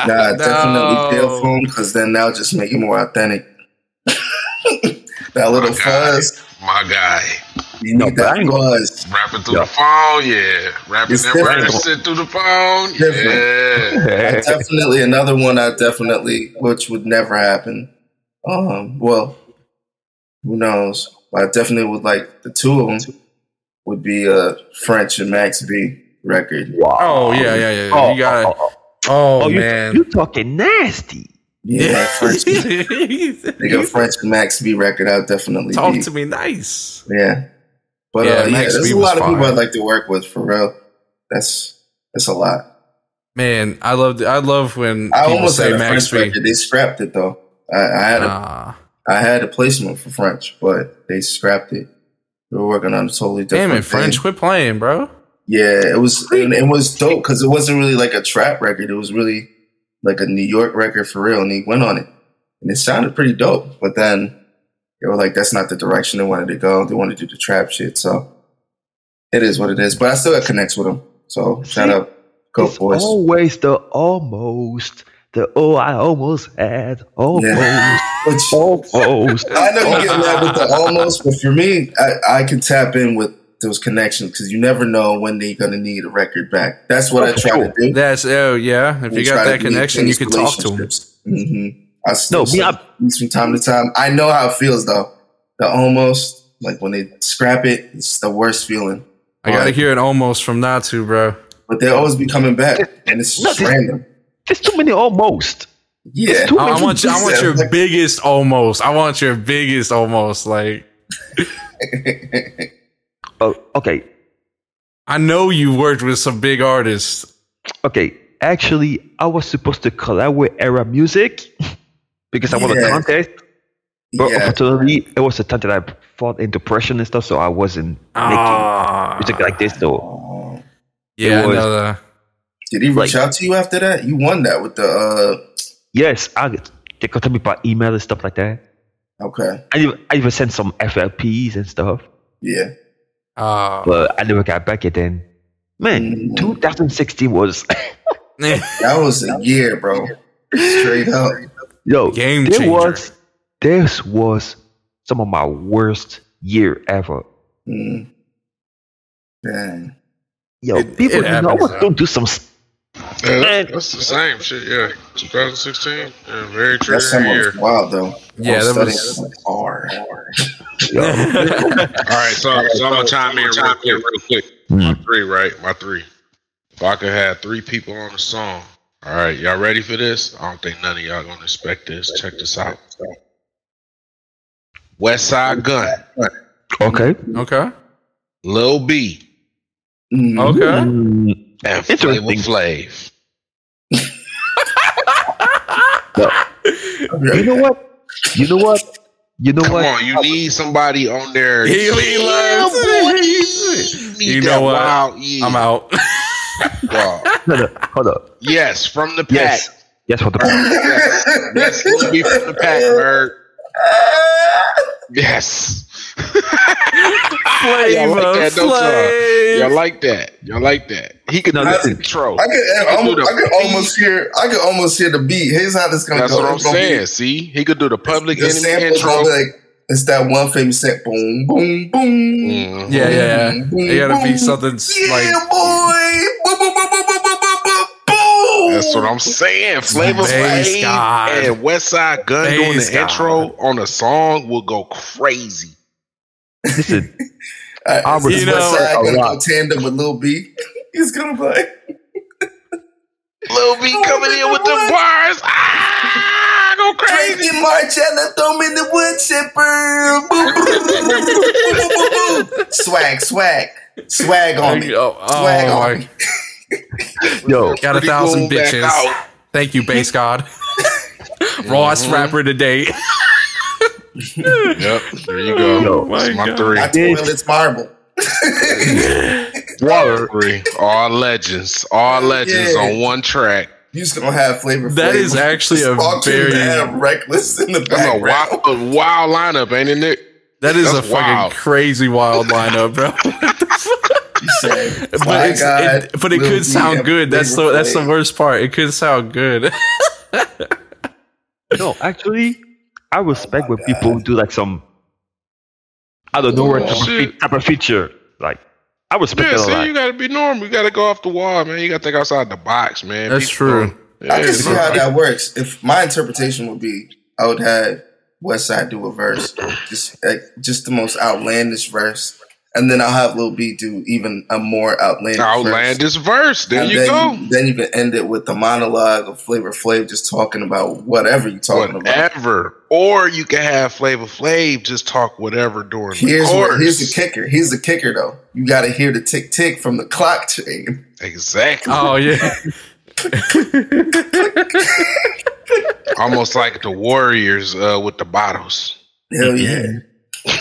gotta definitely jail phone because then that'll just make it more authentic. that little My guy, fuzz, my guy, you No, need but I that ain't gonna- fuzz. rapping through Yeah. the phone, yeah, rapping It's that different. word shit through the phone, Different. yeah. definitely another one. I definitely, which would never happen. Um, well, who knows? But I definitely would like the two of them would be a French and Max B record. Wow. Oh yeah, yeah, yeah. Oh, you got oh, to oh, Oh, oh, you, man. you talking nasty. Yeah, French. They got French and Max B record. I'd definitely Talk be. to me nice. Yeah, but Yeah, uh, yeah, there's a lot of people. I'd like to work with for real. That's that's a lot. Man, I love I love when I almost say had a Max French record. They scrapped it though. I, I had a I had a placement for French, but they scrapped it. We were working on a totally damn different it, French, quit playing, bro. Yeah, it was and it was dope because it wasn't really like a trap record. It was really like a New York record for real, and he went on it, and it sounded pretty dope. But then they were like, "That's not the direction they wanted to go. They wanted to do the trap shit." So it is what it is. But I still got connects with them. So shout See, out, Go it's Boys. always the almost. The oh, I almost had almost, Which almost. I know you get mad with the almost, but for me, I, I can tap in with those connections because you never know when they're gonna need a record back. That's what I try to do. That's oh yeah. If you got that connection, you can talk to him. hmm I still No, me, I- from time to time. I know how it feels though. The almost like when they scrap it, it's the worst feeling. I gotta But- hear it almost from Natsu, bro. But they always be coming back, and it's just No, random. There's too many almost. Yeah, too I, I want you, I want your biggest almost. I want your biggest almost. Like Oh, okay, I know you worked with some big artists. okay. Actually, I was supposed to collab with Era Music because I won a Yeah. contest. But yeah. unfortunately, it was the time that I fought in depression and stuff, so I wasn't making Ah, music like this. So yeah, was- I know. Did he reach Like- out to you after that? You won that with the uh yes, I they contact me by email and stuff like that. okay. I even, I even sent some FLPs and stuff, Yeah. Uh, but I never got back. And then, man, Mm. 2016 was That was a year, bro. Straight up. Yo Game changer. was this was some of my worst year ever. Mm. Dang. Yo, It- people, it you know, I happens, was though. going do some. s- Yeah, Man. that's the same shit. Yeah, 2016. Yeah, very true. That year. was wild though. Yeah, I was that studying was- hard. Yo, All right, so, so I'm gonna chime in real quick. Real quick. My three, right? My three. If I could have three people on the song. All right, y'all ready for this? I don't think none of y'all gonna expect this. Check this out. Westside Gunn, okay. okay, Lil B, Mm. okay. And Flavor Flav. you know what? You know what? You know Come what? on, you need somebody on there. He- he Yeah, loves- boy, you You know what? wild- yeah. I'm out. Wow. Hold up, hold up. Yes, from the pack. Yes, yes, for the Yes, yes Lil B from the pack, bird. Yes. Y'all like that, don't y'all? Y'all like that? Y'all like that? He could No, do the listen. intro. I could, He almost, do the I could almost hear. I could almost hear the beat. Here's how this gonna That's go. what I'm It's gonna be- saying. See, he could do the public The enemy intro. gonna be like it's that one famous set. Boom, boom, boom. Mhm. Yeah, yeah, yeah. Boom, It gotta be something Yeah, like boy. That's what I'm saying. Flavor Bass Flav and Westside Gunn doing the God. intro on a song will go crazy. Listen, Uh, I is this You know- Westside gonna go tandem with Lil B. He's gonna play. Lil B coming in with the bars. Ah, go crazy. Drinking Marcella, throw me the wood chipper. Swag, swag, swag on me. oh, oh Swag on my, me. yo, got a thousand bitches. Thank you, bass god. Rawest Mhm. rapper today. Yep, there you go. Yo, That's my my God. three. I told him it's marble. Water. Three. All legends. All legends Yeah. on one track. You just gonna have flavor. That Flav is actually just a talking very- mad reckless in the That's a background. wild, wild lineup, ain't it, Nick? That is That's a fucking crazy wild lineup, bro. You but "My it's, God, it, but it Lil could B sound and good. That's the Flavor that's the worst part. It could sound good. No, actually, I respect my when people do like some I don't know Oh, type, of shit. fe- type of feature. Like I respect Yeah, that a see, lot. you gotta be normal. You gotta go off the wall, man. You gotta think outside the box, man. That's People- true. Yeah, I can see how that works. If my interpretation would be, I would have Westside do a verse, just like, just the most outlandish verse, and then I'll have Lil B do even a more outlandish. verse. Outlandish verse. There And you then go. You, then you can end it with the monologue of Flavor Flav just talking about whatever you're talking about. Whatever. Or you can have Flavor Flav just talk whatever during Here's the what, course. here's the kicker. Here's the kicker though. You got to hear the tick tick from the clock chain. Exactly. oh yeah. Almost like the Warriors uh, with the bottles. Hell yeah.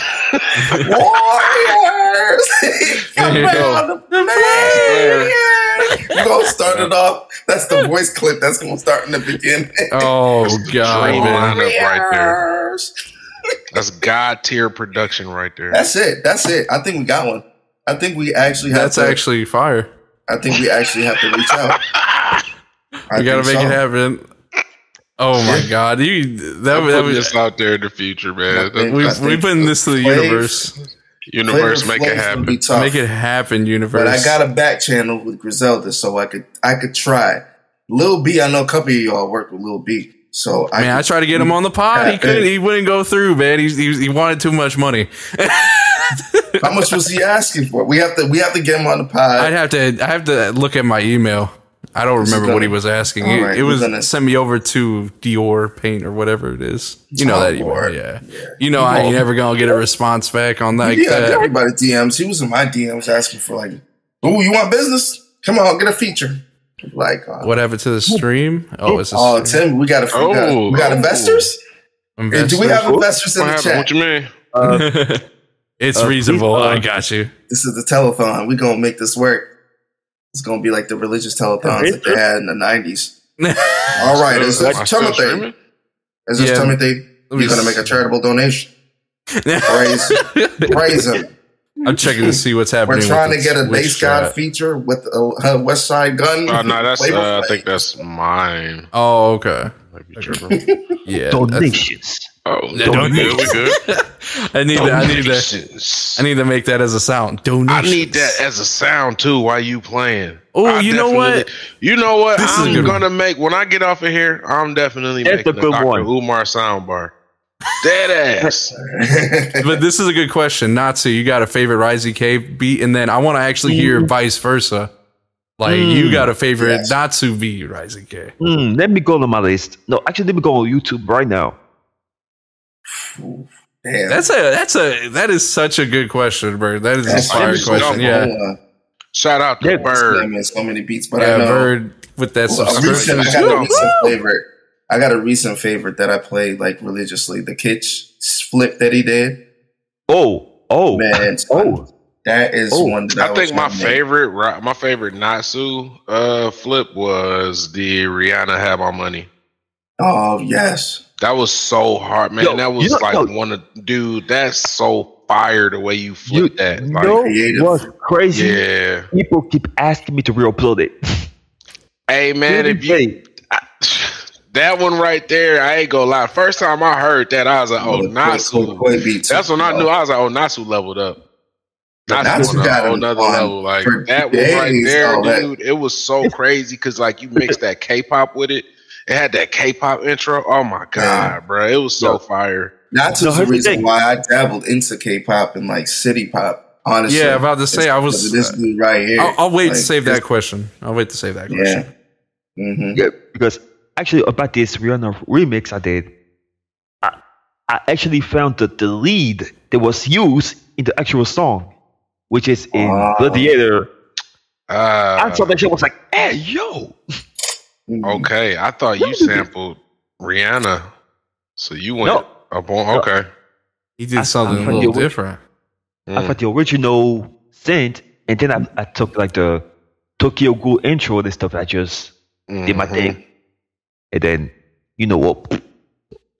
Warriors! Come There you go. on, the Warriors! We're gonna start it off. That's the voice clip that's gonna start in the beginning. Oh god, Dream man. lineup right there. Warriors! That's God tier production right there. That's it. That's it. I think we got one. I think we actually have That's to, actually fire. I think we actually have to reach out. I We gotta make think it happen. Oh my god, you that, I'm that putting was this out there in the future, man. I think- we I we putting this to the Flav- universe. Universe, make it happen. Be tough. Make it happen, universe. But I got a back channel with Griselda, so I could I could try. Lil B, I know a couple of y'all work with Lil B, so I Man, I could- tried to get him on the pod. He couldn't. He wouldn't go through, man. He he, he wanted too much money. How much was he asking for? We have to we have to get him on the pod. I'd have to. I have to look at my email. I don't remember what gonna- he was asking. All It- right, it was gonna- send me over to Dior Paint or whatever it is. You know Oh, that email, Lord. yeah. You know I ain't never gonna get a response back on like yeah, that. everybody DMs. He was in my DMs asking for like, "Oh, you want business? Come on, get a feature." Like, uh, What happened to the stream? Oh, it's a oh, stream. Tim, we got a we got, Oh, we got oh. investors. Hey, do we have investors in What the chat? What you mean? it's Uh, reasonable. uh, I got you. This is the telephone. We gonna make this work. It's gonna be like the religious telethons that they had in the nineties. All right, is Am this I still Timothy? streaming? Is this Yeah. Timothy? You're gonna make a charitable donation. Praise, praise him. I'm checking to see what's happening. We're trying to get a the Based God feature with a, a Westside Gunn. Oh no, that's uh, I think that's mine. Oh, okay. Might be. Yeah. Donations. Oh, Yeah, no, don't- good. We good. I need to, I need to I need to make that as a sound. Donation. I need that as a sound too while you playing. Oh, I you know what? You know what? This is a I'm gonna make when I get off of here. I'm definitely That's making a a good Dr. one. Umar soundbar. Dead ass. But this is a good question. Natsu, you got a favorite Raisi K beat, and then I want to actually hear vice versa. Like you got a favorite Yes. Natsu beat Raisi K. Hmm, let me go on my list. No, actually, let me go on YouTube right now. Damn. That's a that's a that is such a good question, Bird. That is That's a fire question. dumb. Yeah, Uh, Shout out to Yeah, Bird. Bird. so many beats, but yeah, I know Bird with that Well, subscription. recent, I got a recent favorite. I got a recent favorite that I played like religiously. The Kitsch flip that he did, Oh, oh, man. oh. that is Oh, one that I, I think my gonna favorite, ri- my favorite Natsu uh, flip was the Rihanna "Have My Money." Oh yes, That was so hard, man. Yo, that was you know- like yo. one of, dude. That's so fire the way you You flip that. Like, know creative. what's crazy? yeah. People keep asking me to re-upload it. Hey, man, if you Hey, I, that one right there, I ain't gonna lie. First time I heard that, I was like, "Oh, Little Natsu." Koi beats. That's when I knew I was like, "Oh, Natsu leveled up." Natsu, Natsu on a whole him nother on level. Like that one right there, all that. dude. It was so crazy because like you mixed that K-pop with it. It had that K-pop intro. Oh my god, bro! It was so Yo. fire. That's No, the reason thing. why I dabbled into K-pop and like city pop. Honestly, Yeah, about to say, I was- this dude right here. I'll, I'll wait Like, to save that question. I'll wait to save that question. Yeah. hmm yeah, because actually about this Rihanna remix I did, I, I actually found that the lead that was used in the actual song, which is in Wow. Gladiator. Uh, I saw that shit was like, hey yo, Mm-hmm. okay, I thought you sampled Rihanna, so you went No. up on okay. He did I- something I a little you were- different. I Mm. thought the original synth, and then I, I took like the Tokyo Ghoul intro and stuff. I just did my thing, and then you know what?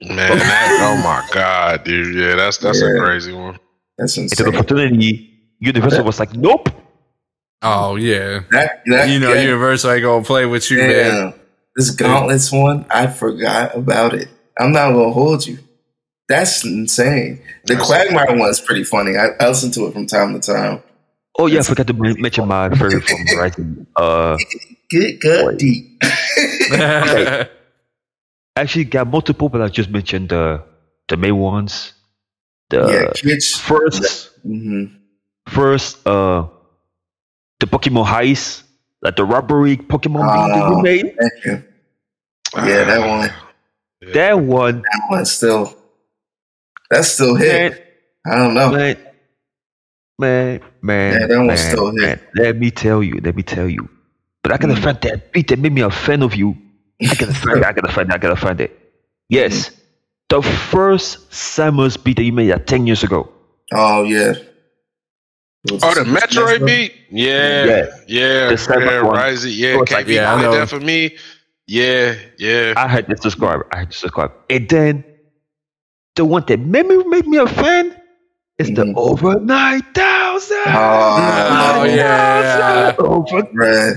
Man, that, oh my god, dude. Yeah, that's that's a crazy one. That's And the opportunity, Universal was like, nope. Oh yeah. That, that, You know, that- Universal ain't gonna play with you, man. This Gauntlets one, I forgot about it. I'm not gonna hold you. That's insane. The That's- Quagmire one's pretty funny. I, I listen to it from time to time. Oh yeah, I forgot to mention my favorite from Horizon. Uh, Good gut Wait. deep. actually got multiple, but I just mentioned the the main ones. The yeah, Kitsch. first, hmm first, uh, the Pokemon heist, like the robbery Pokemon beat that Oh. you made. Thank you. Yeah, that one. That one, That one still. That's still hit. man, I don't know. man, man, man, Yeah, that one's man, still hit. man. Let me tell you, let me tell you. But I gotta Mm. find that beat that made me a fan of you. I gotta find it. I gotta find it. I gotta find it. Yes, Mm. the first Samus beat that you made like ten years ago. Oh yeah. Was Oh, the Metroid Metro? beat? Yeah. Yeah. Yeah. The seventh yeah, one. Rising. Yeah, It was like, KB yeah, I that for me. Yeah, yeah. I had to subscribe. I had to subscribe. And then the one that made me make me a fan is the Mhm. over nine thousand. Oh, yeah. Over. Right.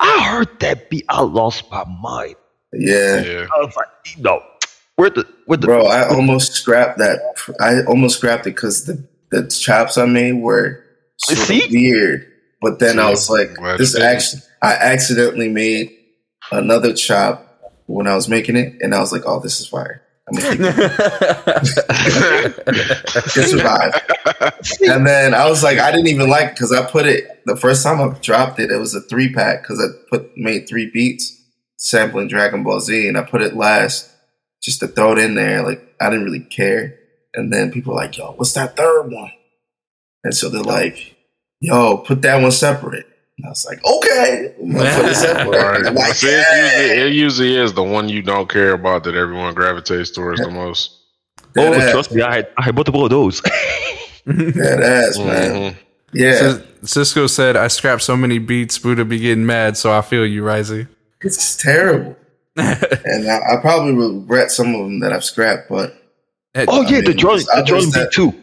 I heard that beat. I lost my mind. Yeah. yeah. I was like, no, where the where the Bro, I almost scrapped that. I almost scrapped it because the, the chops I made were sort of weird. But then I was like, Glad this you actually, I accidentally made another chop when I was making it, and I was like, oh, this is fire. I'm gonna survive. And then I was like, I didn't even like because I put it the first time I dropped it. It was a three pack because I put made three beats sampling Dragon Ball Z, and I put it last just to throw it in there. Like I didn't really care. And then people were like, "Yo, what's that third one?" And so they're like, "Yo, put that one separate." And I was like, "Okay, put it separate." Right. Like, See, yeah. it, usually, it usually is the one you don't care about that everyone gravitates towards the most. oh, ass. trust me, I had I had multiple of those. Dead ass, man. Mhm. Yeah, Cis- Cisco said, "I scrapped so many beats, Buddha be getting mad." So I feel you, Risey. it's terrible. and I, I probably regret some of them that I've scrapped, but oh yeah, I the mean, drawing, I the drawing just beat that- too.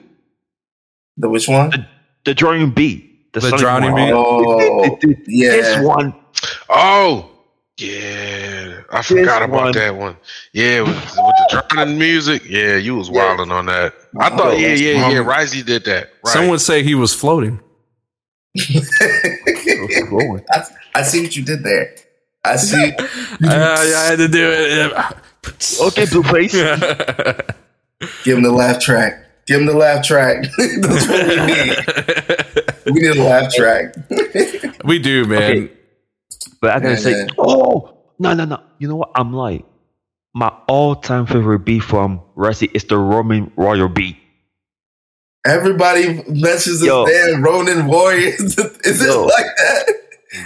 the which one? The drawing B. The Sonic drowning one. beat? Oh, yeah. This one. Oh, yeah. I forgot about one. that one. Yeah, with, with the drowning music. Yeah, you was wilding on that. I Oh, thought, yeah, yeah, yeah. um, Risey did that. Right. Some would say he was floating. I, I see what you did there. I see. Uh, I had to do it. Okay, Blueface. Give him the laugh track. Give him the laugh track. That's what we need. We need a laugh track. we do, man. Okay. But I gotta Yeah, say, yeah. oh no, no, no. You know what? I'm like, my all-time favorite beat from Rusty is the Roman Royal beat. Everybody mentions this Yo. damn Ronin Warriors. Is it Yo. like that?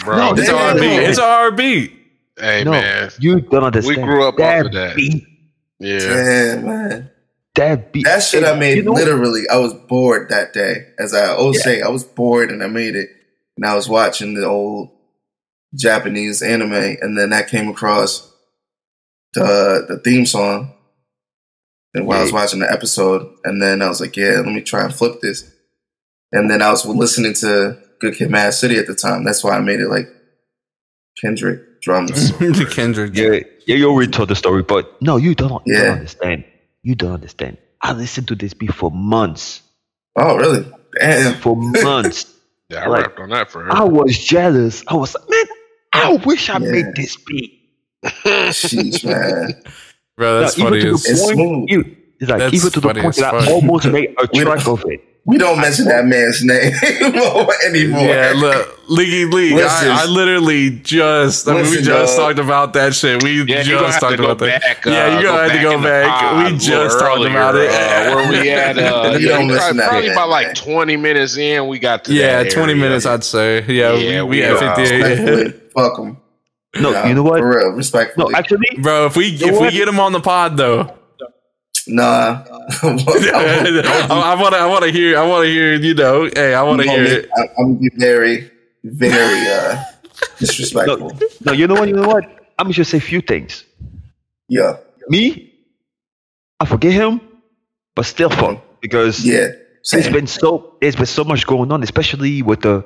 Bro, No, It's Damn. our beat. It's our beat. hey, no, man. you don't understand. We grew up off that of that. beat. Yeah. Damn, man. That beat. That shit I made you know- literally. I was bored that day. As I always Yeah. say, I was bored and I made it. And I was watching the old Japanese anime, and then I came across the the theme song. And while I was watching the episode, and then I was like, "Yeah, let me try and flip this." And then I was listening to Good Kid, Mad City at the time. That's why I made it like Kendrick drums. Kendrick. Yeah, yeah, you already told the story, but no, you don't. You Yeah. don't understand. You don't understand. I listened to this beat for months. oh, really? Damn. For months. Yeah, I Like, rapped on that for I was jealous. I was like, man, I wish I Yeah. made this beat. Sheesh, man. Bro, that's Now, funny. even to as- the It's point, smooth. you- it's like That's even to the funny point that I almost made a track of it. We don't mention that man's name anymore. Yeah, look, League League. Listen. I, I literally just, I mean, we just dog. talked about that shit. We Yeah, just talked about that. back. uh, yeah, you're gonna have to go back. We just talked earlier, about it. uh, where we had, uh, You don't we listen probably, probably that, about like 20 minutes in, we got to yeah, that 20 area. minutes, I'd say. Yeah, Yeah, we, we we had are. 58. Fuck them. No, you know what? For real, No, actually, Bro, if we if we get him on the pod though, Nah. I want to. I want to hear. I want to hear. You know. Hey, I want to hear it. I, I'm gonna be very, very uh, disrespectful. No, no, you know what? You know what? I'm just say a few things. Yeah. Me, I forget him, but still fun because Yeah. There's Same. been so there's been so much going on, especially with the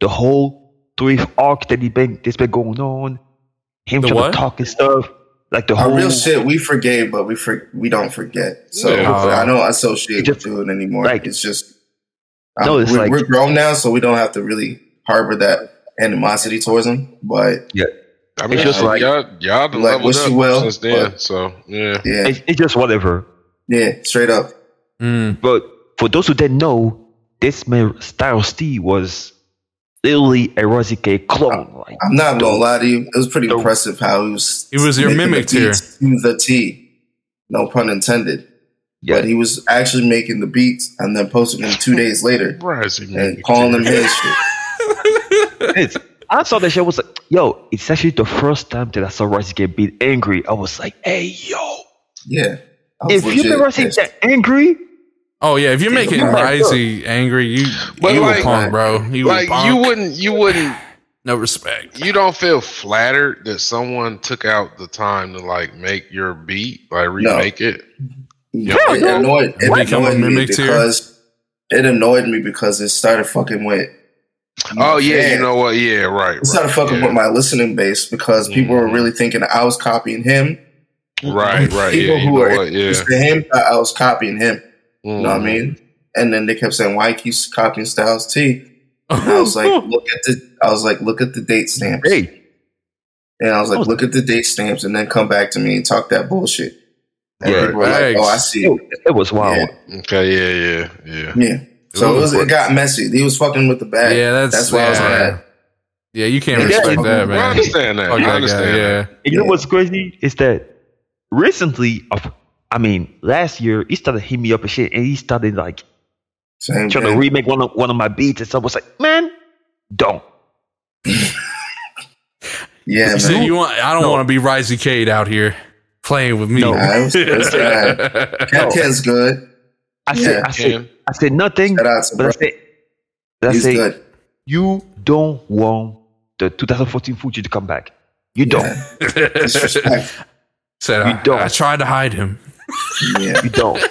the whole three arc that he been that's been going on. Him The trying what? to talk and stuff. Like the Our real shit, we forgave, but we for, we don't forget. So Yeah. I don't associate It just- with it anymore. like- it's just No, um, it's we're, like- we're grown now, so we don't have to really harbor that animosity towards him. But yeah, I mean, It's just y'all, like- y'all, y'all done like, leveled wish up you well, since then. but- So yeah, yeah, it's, it's just whatever. yeah, straight up. Mm. But for those who didn't know, this man Styles T was literally a Raisi K clone. Like I'm not gonna lie to you. It was pretty Don't- impressive how he was. He was your making mimic the to the T. No pun intended. yeah, But he was actually making the beats and then posting them two days later Rising and calling them his shit. I saw that shit. I was like, yo, it's actually the first time that I saw Rosie get beat angry. I was like, hey yo, Yeah. If you legit never Rosie that angry, Oh yeah, if you're making my Risey angry, you But you like- a punk, bro. You like a punk. you wouldn't, you wouldn't, no respect. you don't feel flattered that someone took out the time to like make your beat, like remake it. Yeah, it no. annoyed, it Become a annoyed me mimic tier? because it annoyed me because it started fucking with. Oh yeah, Man, you know what? Yeah, right. It started right, fucking yeah. with my listening base because people were Mhm. really thinking I was copying him. Right, right. People Yeah, you who are what? Yeah. to him I was copying him. You know what I Mhm. mean? And then they kept saying, "Why he keeps copying Styles T?" And I was like, "Look at the." I was like, "Look at the date stamps." hey, And I was like, Oh. "Look at the date stamps," and then come back to me and talk that bullshit. And Yeah. people were like, "Oh, I see." it, it was wild. Yeah. Okay, yeah, yeah, yeah. Yeah. So it was. It got messy. He was fucking with the bag. yeah, that's That's why I was yeah. mad. Yeah, you can't Yeah, respect yeah. that, man. I understand that. Fuck I that guy, understand yeah. that. And you know what's crazy is that recently, of- I mean, last year he started hitting me up and shit, and he started like Same trying to remake one of one of my beats, and so I was like, man, don't. yeah, So man. you want? I don't No. want to be Raisi K out here playing with me. No. Nah, it was- it was bad. Cat Ken's good. I said, Yeah, I said, I said nothing, Shout out to but I said, but I said, good. you don't want the 2014 Fuji to come back. You don't. Yeah. Said You I, don't. I tried to hide him. Yeah. You don't.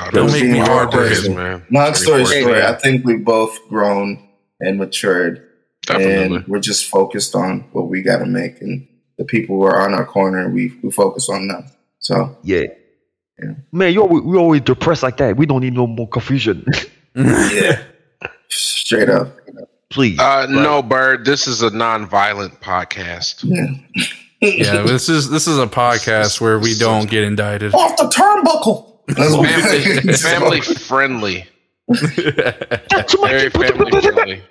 Oh, Don't make me are heartbroken. days, man. Long story short, important. I think we both grown and matured, Definitely. and we're just focused on what we got to make, and the people who are on our corner, we we focus on them. So Yeah. Yeah. Man, you always, we always depressed like that. We don't need no more confusion. yeah, straight up. Please. Uh, no, Bird. This is a non-violent podcast. Yeah. Yeah, this is this is a podcast where we don't get indicted. Off the turnbuckle. That's Family, family friendly. That's too much. Very family friendly.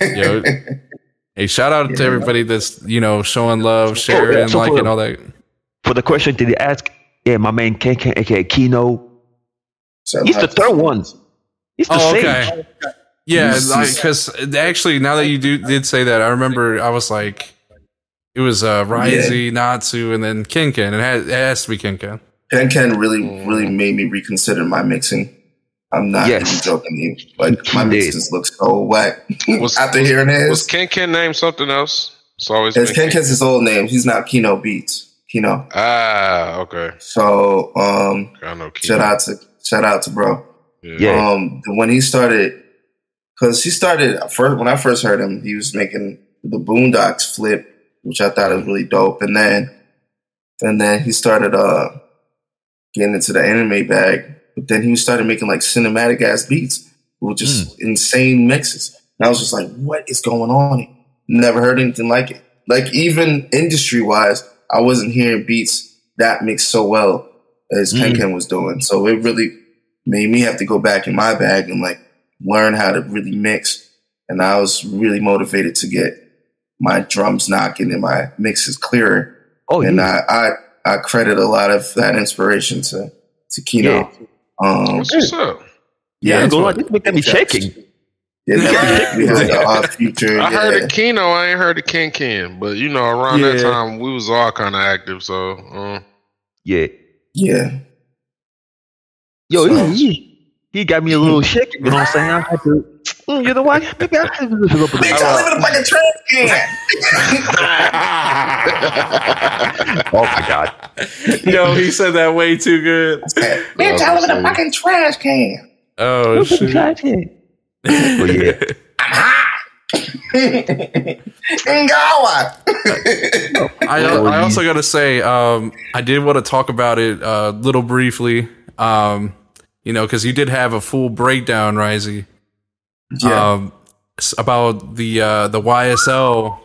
Yo, hey, shout out to everybody that's you know showing love, sharing, so for- liking all that. For the question, did he ask? Yeah, my man Ken Ken, aka Kino. So He's the third one. He's the Oh, sage. okay. Yeah, This like because actually, now that you do did say that, I remember I was like, it was uh Risey, Natsu, and then Ken Ken. It, had, it has to be Kinkin. Ken Ken really, really made me reconsider my mixing. I'm not Yes. even joking to you. Like my did. mixes look so whack. Was- After hearing Was his, Ken Ken named something else? It's always it's been Ken his old name. He's not Kino Beats. Kino. Ah, okay. So um, I know. Ken. shout out to shout out to bro. Yeah. Um, when he started, because he started first when I first heard him, he was making the Boondocks flip, which I thought was really dope. And then, and then he started uh getting into the anime bag. But then he started making like cinematic ass beats with just insane mixes. And I was just like, what is going on? Never heard anything like it. Like even industry wise, I wasn't hearing beats that mixed so well as Ken Mm. Ken was doing. So it really made me have to go back in my bag and like learn how to really mix. And I was really motivated to get my drums knocking and my mixes clearer. oh, and yeah. I, I I credit a lot of that inspiration to to Kino. Um, What's what's up? yeah, that's go what- on. This making me shaking. Yeah, that we, we had the off future. I yeah. heard of Kino. I ain't heard of Ken Ken, but you know, around that time we was all kind of active. So uh, Yeah. Yeah. Yo, So- he, he, he got me a little shake. You know what I'm saying? I had to. Mm, you know what? Maybe I had to fill up a Bitch, I live in a fucking trash can. Oh my god. Yo, he said that way too good. Bitch, I live in a fucking trash can. Oh shit. Oh yeah. Ngawa. I, I also got to say, um, I did want to talk about it a little briefly. Um, you know, because you did have a full breakdown, Risey, yeah. um, about the uh, the YSL,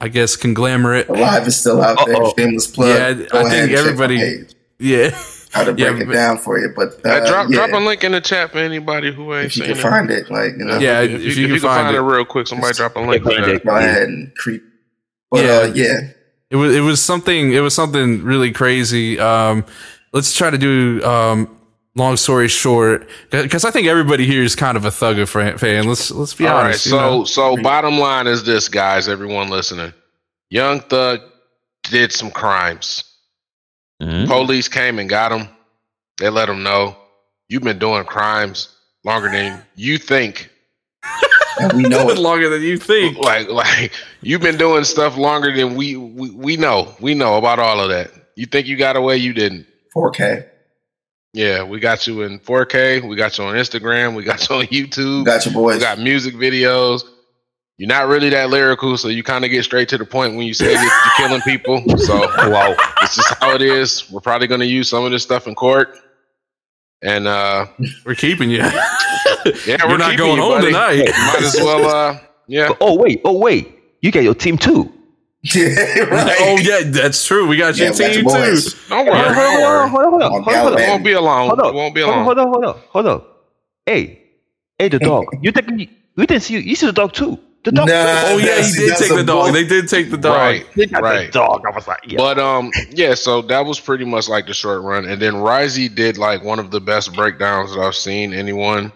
I guess, conglomerate. Alive is still out there. Uh-oh. Shameless plug. Yeah, Go I think and check my everybody- Yeah, How to Yeah, break it down for you, but Uh, drop yeah, drop a link in the chat for anybody who ain't if you seen can it. find it, like you know, Yeah, if, if you, you if can you can find find it. it. real quick, somebody drop a link. find it. go ahead and creep. But Yeah. uh, yeah, it was it was something it was something really crazy. Um, let's try to do um, long story short, because I think everybody here is kind of a Thugger fan. fan. Let's let's be All right, honest. you so know? so bottom line is this, guys. Everyone listening, Young Thug did some crimes. Mhm. Police came and got him. They let him know you've been doing crimes longer than you think. and we know it. longer than you think. Like like you've been doing stuff longer than we we, we know. We know about all of that. You think you got away? You didn't. 4K. Yeah, we got you in 4K. We got you on Instagram. We got you on YouTube. Got your boys. We got music videos. You're not really that lyrical, so you kind of get straight to the point when you say you're, you're killing people. So Wow. it's just how it is. We're probably going to use some of this stuff in court, and uh, We're keeping you. yeah, You're we're not going you, home buddy. tonight. Might as well, uh, yeah. Oh wait. Oh wait. You got your team too. yeah, right. oh yeah, that's true. We got Yeah, your got team your too. Don't worry, Yeah. don't worry. Hold on. Hold on. On Hold on. Hold on. It won't be alone. Hold It on. won't be alone. Hold on. Hold on. Hold on. Hey. Hey, the dog. You think you, you didn't see you You see the dog too? The dog. Nah. Oh yeah, he did take the dog. bull- They did take the dog. Right, They got right. the dog. I was like, yeah. But um, yeah. So that was pretty much like the short run, and then Raisi did like one of the best breakdowns that I've seen anyone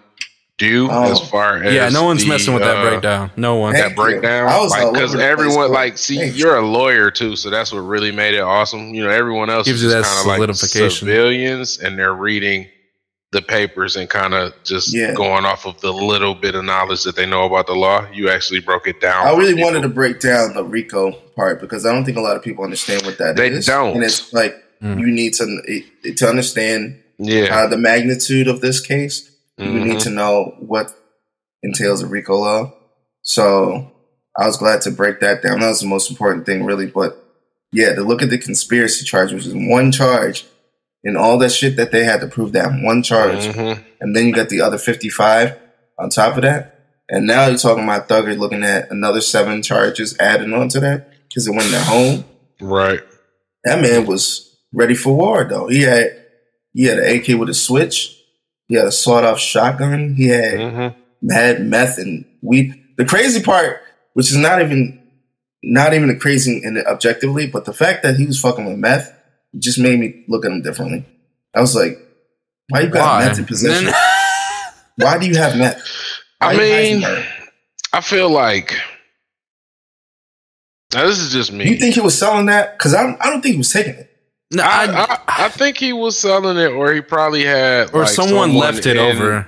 do Oh. as far as Yeah, no one's the, messing with that uh, breakdown. No one. That breakdown. you. I was all Like, because everyone, like, see, Thanks. you're a lawyer too, so that's what really made it awesome. You know, everyone else Gives is you that kind of like solidification. civilians, and they're reading the papers and kind of just Yeah. going off of the little bit of knowledge that they know about the law. You actually broke it down. I really wanted to break down the RICO part because I don't think a lot of people understand what that is. They don't. and it's like Mm. you need to to understand yeah. uh, the magnitude of this case. You need to know what entails a RICO law. So I was glad to break that down. That was the most important thing, really. But yeah, to look at the conspiracy charge, which is one charge, and all that shit that they had to prove that one charge, Mhm. and then you got the other fifty-five on top of that, and now you're talking about Thugger looking at another seven charges added on to that because it went their home. Right. That man was ready for war, though. He had he had an AK with a switch. He had a sawed-off shotgun. He had hmm mad meth and weed. The crazy part, which is not even not even the crazy in it objectively, but the fact that he was fucking with meth just made me look at him differently. I was like, why you got Why? meth in possession? why do you have meth? Why I mean. I feel like now this is just me. you think he was selling that? Because I, I don't think he was taking it. No, I, I- I, I think he was selling it, or he probably had, or like, someone, left it over.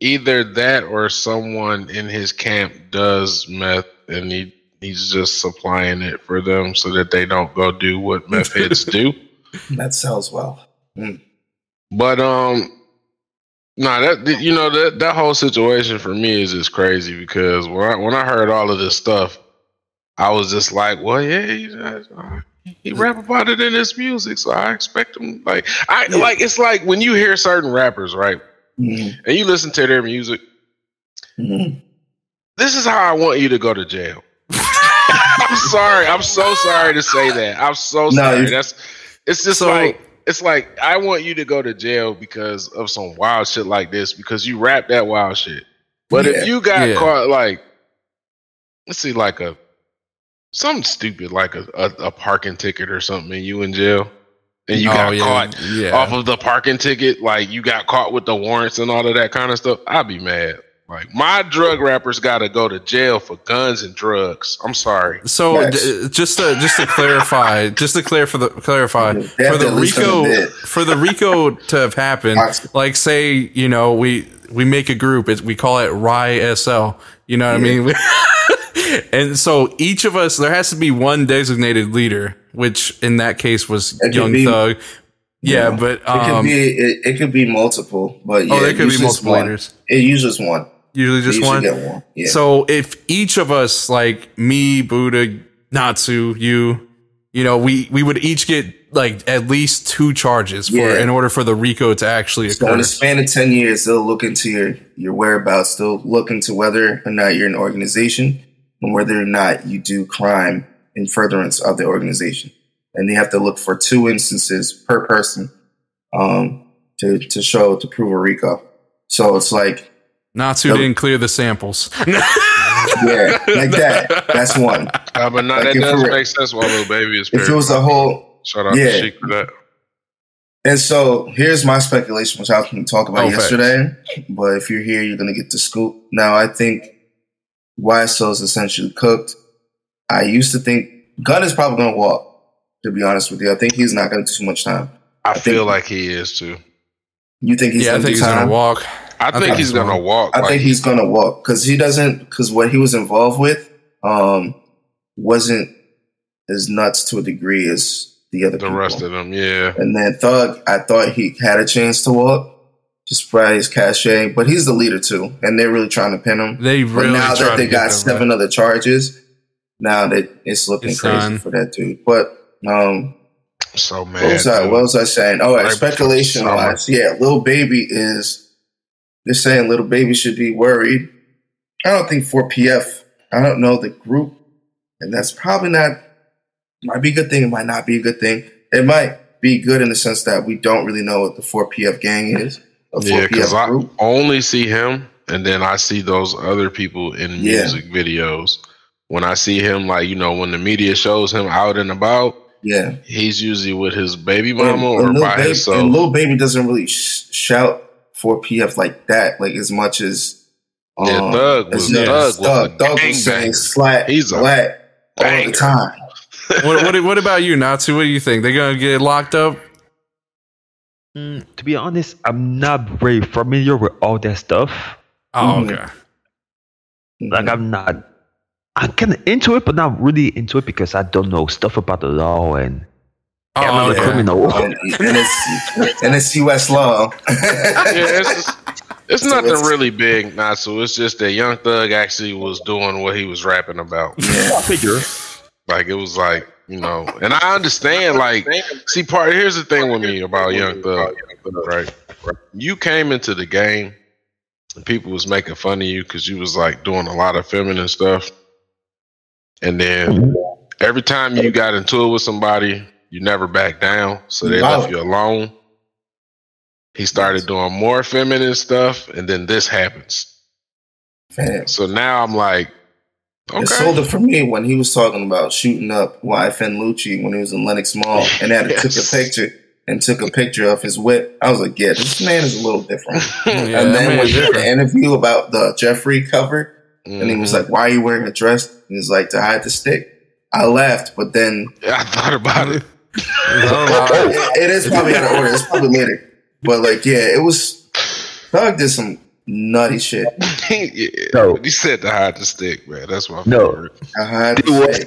Either that, or someone in his camp does meth, and he he's just supplying it for them so that they don't go do what meth heads do. That sells well. Mm. But um, no, that you know that that whole situation for me is just crazy because when I when I heard all of this stuff, I was just like, well, yeah, he, uh, he rap about it in his music, so I expect him like I Yeah. like it's like when you hear certain rappers, right, Mm. and you listen to their music. Mm. This is how I want you to go to jail. I'm sorry. I'm so sorry to say that. I'm so sorry. you- That's it's just So- like it's like I want you to go to jail because of some wild shit like this because you rap that wild shit. But Yeah. if you got Yeah. caught like let's see like a something stupid like a, a, a parking ticket or something and you in jail and you got Oh, yeah, caught yeah. off of the parking ticket like you got caught with the warrants and all of that kind of stuff, I'd be mad. Like my drug rappers got to go to jail for guns and drugs. I'm sorry. So Yes. d- just to just to clarify, just to clear for the clarify They for the Rico for the Rico to have happened, like say you know we we make a group, it, we call it Rye SL. You know what I mean? and so each of us, there has to be one designated leader, which in that case was It Young be- Thug. Yeah, Yeah. but It could um, be it, it could be multiple, but yeah, oh, there could be multiple one. leaders. It usually is one. Usually just usually one. one. Yeah. So if each of us, like me, Buddha, Natsu, you, you know, we we would each get like at least two charges for Yeah. in order for the RICO to actually So occur. in the span of ten years, they'll look into your your whereabouts. They'll look into whether or not you're an organization whether or not you do crime in furtherance of the organization. And they have to look for two instances per person um, to to show to prove a RICO. So it's like Natsu Nope. didn't clear the samples. yeah, like that. That's one. Uh, but no, Like that does it- make sense. Why little baby is. If it was a whole shout out yeah. to Sheik for that. And so here's my speculation, which I was going to talk about Oh, facts. yesterday. But if you're here, you're going to get the scoop. Now, I think YSL is essentially cooked. I used to think Gunna is probably going to walk, to be honest with you. I think he's not going to do too much time. I, think- feel like he is too. You think he's yeah, I going to think he's gonna walk. I think think he's he's gonna walk. I like, think he's going to walk because he doesn't, because what he was involved with um, wasn't as nuts to a degree as the other the people. rest of them. Yeah, And then Thug, I thought he had a chance to walk just by his cachet, but he's the leader too, and they're really trying to pin him. They really But really now that they got that seven other charges, now that it's looking It's crazy done. for that dude. But um, so mad. what was I? dude. What was I saying? Oh, right, Right speculation before summer. wise, yeah, little baby is. They're saying little baby should be worried. I don't think 4PF. I don't know the group, and that's probably not. Might be a good thing. It might not be a good thing. It might be good in the sense that we don't really know what the 4PF gang is. A 4PF Yeah, because I group. only see him, and then I see those other people in Yeah. music videos. When I see him, like you know, when the media shows him out and about, Yeah. he's usually with his baby And- mama or and Lil by Baby, himself. And Lil Baby doesn't really sh- shout 4PF like that, like as much as. Yeah, um, Thug as was- yeah, Thug was a Thug, Thug was saying gangbanger. slat, He's a slat all the time. what, what what about you, Natsu? What do you think? They're gonna get locked up? Mm, to be honest, I'm not very familiar with all that stuff. Oh, Mhm. okay. Like I'm not. I'm kind of into it, but not really into it because I don't know stuff about the law and Oh, I'm not a criminal. and, and it's and it's U.S. law. yeah, it's just, it's So nothing it's- really big, Natsu. It's just that Young Thug actually was doing what he was rapping about. yeah. figure. Like it was like you know, and I understand. Like, see, part here's the thing with me about Young Thug, right? You came into the game, and people was making fun of you because you was like doing a lot of feminine stuff, and then every time you got into it with somebody, you never backed down, so they Wow. left you alone. He started doing more feminine stuff, and then this happens. Fam. So now I'm like, It sold it for me when he was talking about shooting up YFN Lucci when he was in Lenox Mall and had Yes. took a picture and took a picture of his whip. I was like, yeah, this man is a little different. Yeah, and then when he did the interview about the Jeffery cover, and he was Mhm. like, "Why are you wearing a dress?" And he's like, "To hide the stick." I laughed, but then I thought about it. it, it is probably out of order. It's probably later, but like, yeah, it was. Thug did some nutty shit. yeah, No. he said to hide the stick, man. That's my No. favorite. I hide It the was-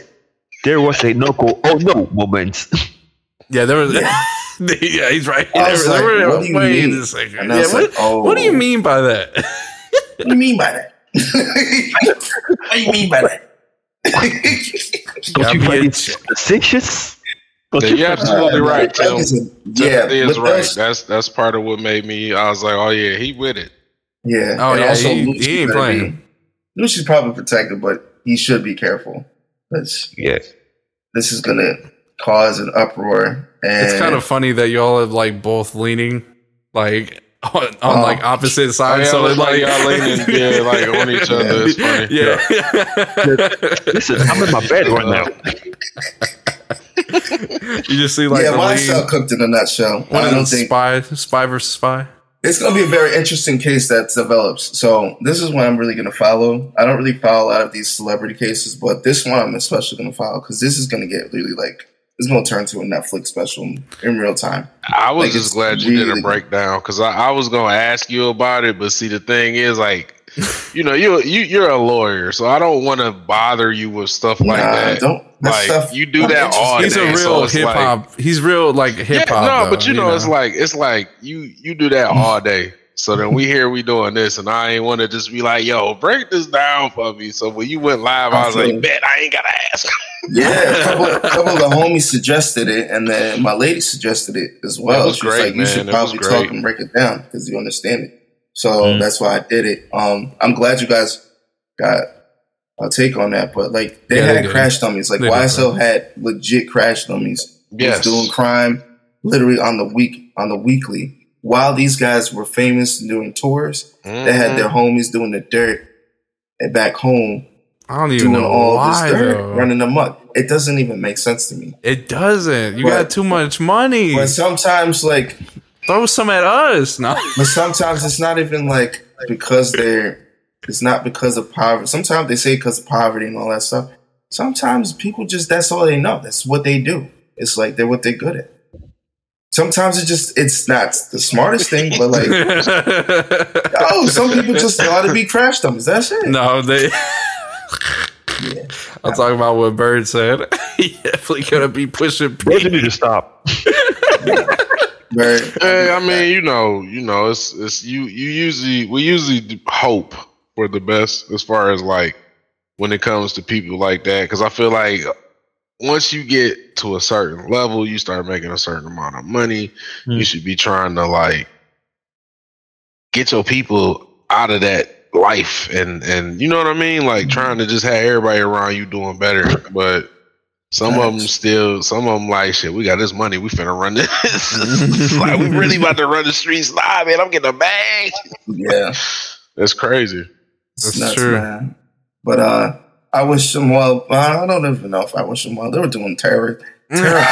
There was a no go. Oh no moment. Yeah, there was. Yeah. Yeah, he's right. I was There- like, there what do you mean? a second. And I Yeah, what, like, oh. what do you mean by that? What do you mean by that? what do you mean by that? Don't you be find a it chick. suspicious? Don't Yeah, you you're absolutely Uh, right, Tim. Yeah, Yeah, is right. That's that's part of what made me. I was like, oh yeah, he with it. Yeah. Oh, and yeah, also he- Lucci he ain't playing. Be, Lucci's probably protected, but he should be careful. Because Yeah. this is gonna cause an uproar. And It's kind of funny that y'all are like both leaning like on, on Oh. like opposite Oh, yeah, sides. so it's like like y'all leaning, yeah, like on each other. It's funny. Yeah. Listen, I'm in my bed right now. you just see like yeah, the YSL cooked in a nutshell. one I of don't think spy spy versus spy. It's going to be a very interesting case that develops. So this is one I'm really going to follow. I don't really follow a lot of these celebrity cases, but this one I'm especially going to follow because this is going to get really like it's going to turn to a Netflix special in real time. I was Like, just glad you did a really- breakdown because I, I was gonna ask you about it, but see, the thing is, like, you know, you you you're a lawyer, so I don't want to bother you with stuff like Nah, that. don't Like, stuff. you do I'm that all day. He's a day, so real it's hip like- hop. He's real like hip hop. Yeah, no, though, but you know, it's like it's like you you do that all day. So then we here we doing this, and I ain't want to just be like, "Yo, break this down for me." So when you went live, I was I feel like, it. "Bet I ain't gotta ask." Yeah, a couple, a couple of the homies suggested it, and then my lady suggested it as well. It was she was great, like, "You man. should probably talk and break it down because you understand it." So Mm. that's why I did it. Um, I'm glad you guys got a take on that, but like they Yeah, they had did. crash dummies. Like They did, YSL had legit crash dummies. He Yes. was doing crime literally on the week on the weekly. While these guys were famous and doing tours, they had their Mm-hmm. homies doing the dirt and back home I don't even doing know all why this dirt, though. running amok. It doesn't even make sense to me. It doesn't. You But- got too much money. But sometimes, like, Throw some at us. No. but sometimes it's not even like because they're. It's not because of poverty. Sometimes they say because of poverty and all that stuff. Sometimes people just that's all they know. That's what they do. It's like they're what they're good at. Sometimes it just it's not the smartest thing, but like oh, some people just know how to be crash dummies. That's it. no, they. Yeah. I'm talking about what Bird said. he definitely gonna be pushing. Both P. you need to stop. Very- Hey, I mean, you know, you know, it's it's you you usually we usually hope for the best as far as like when it comes to people like that because I feel like once you get to a certain level, you start making a certain amount of money. Hmm. You should be trying to like get your people out of that life and and you know what I mean, like trying to just have everybody around you doing better, but. Some of them still, some of them like shit. We got this money. We finna run this. like we really about to run the streets live, man. I'm getting a bag. yeah. That's crazy. That's nuts, true. man. But uh, I wish them well. I don't even know if I wish them well. They were doing terror, terror.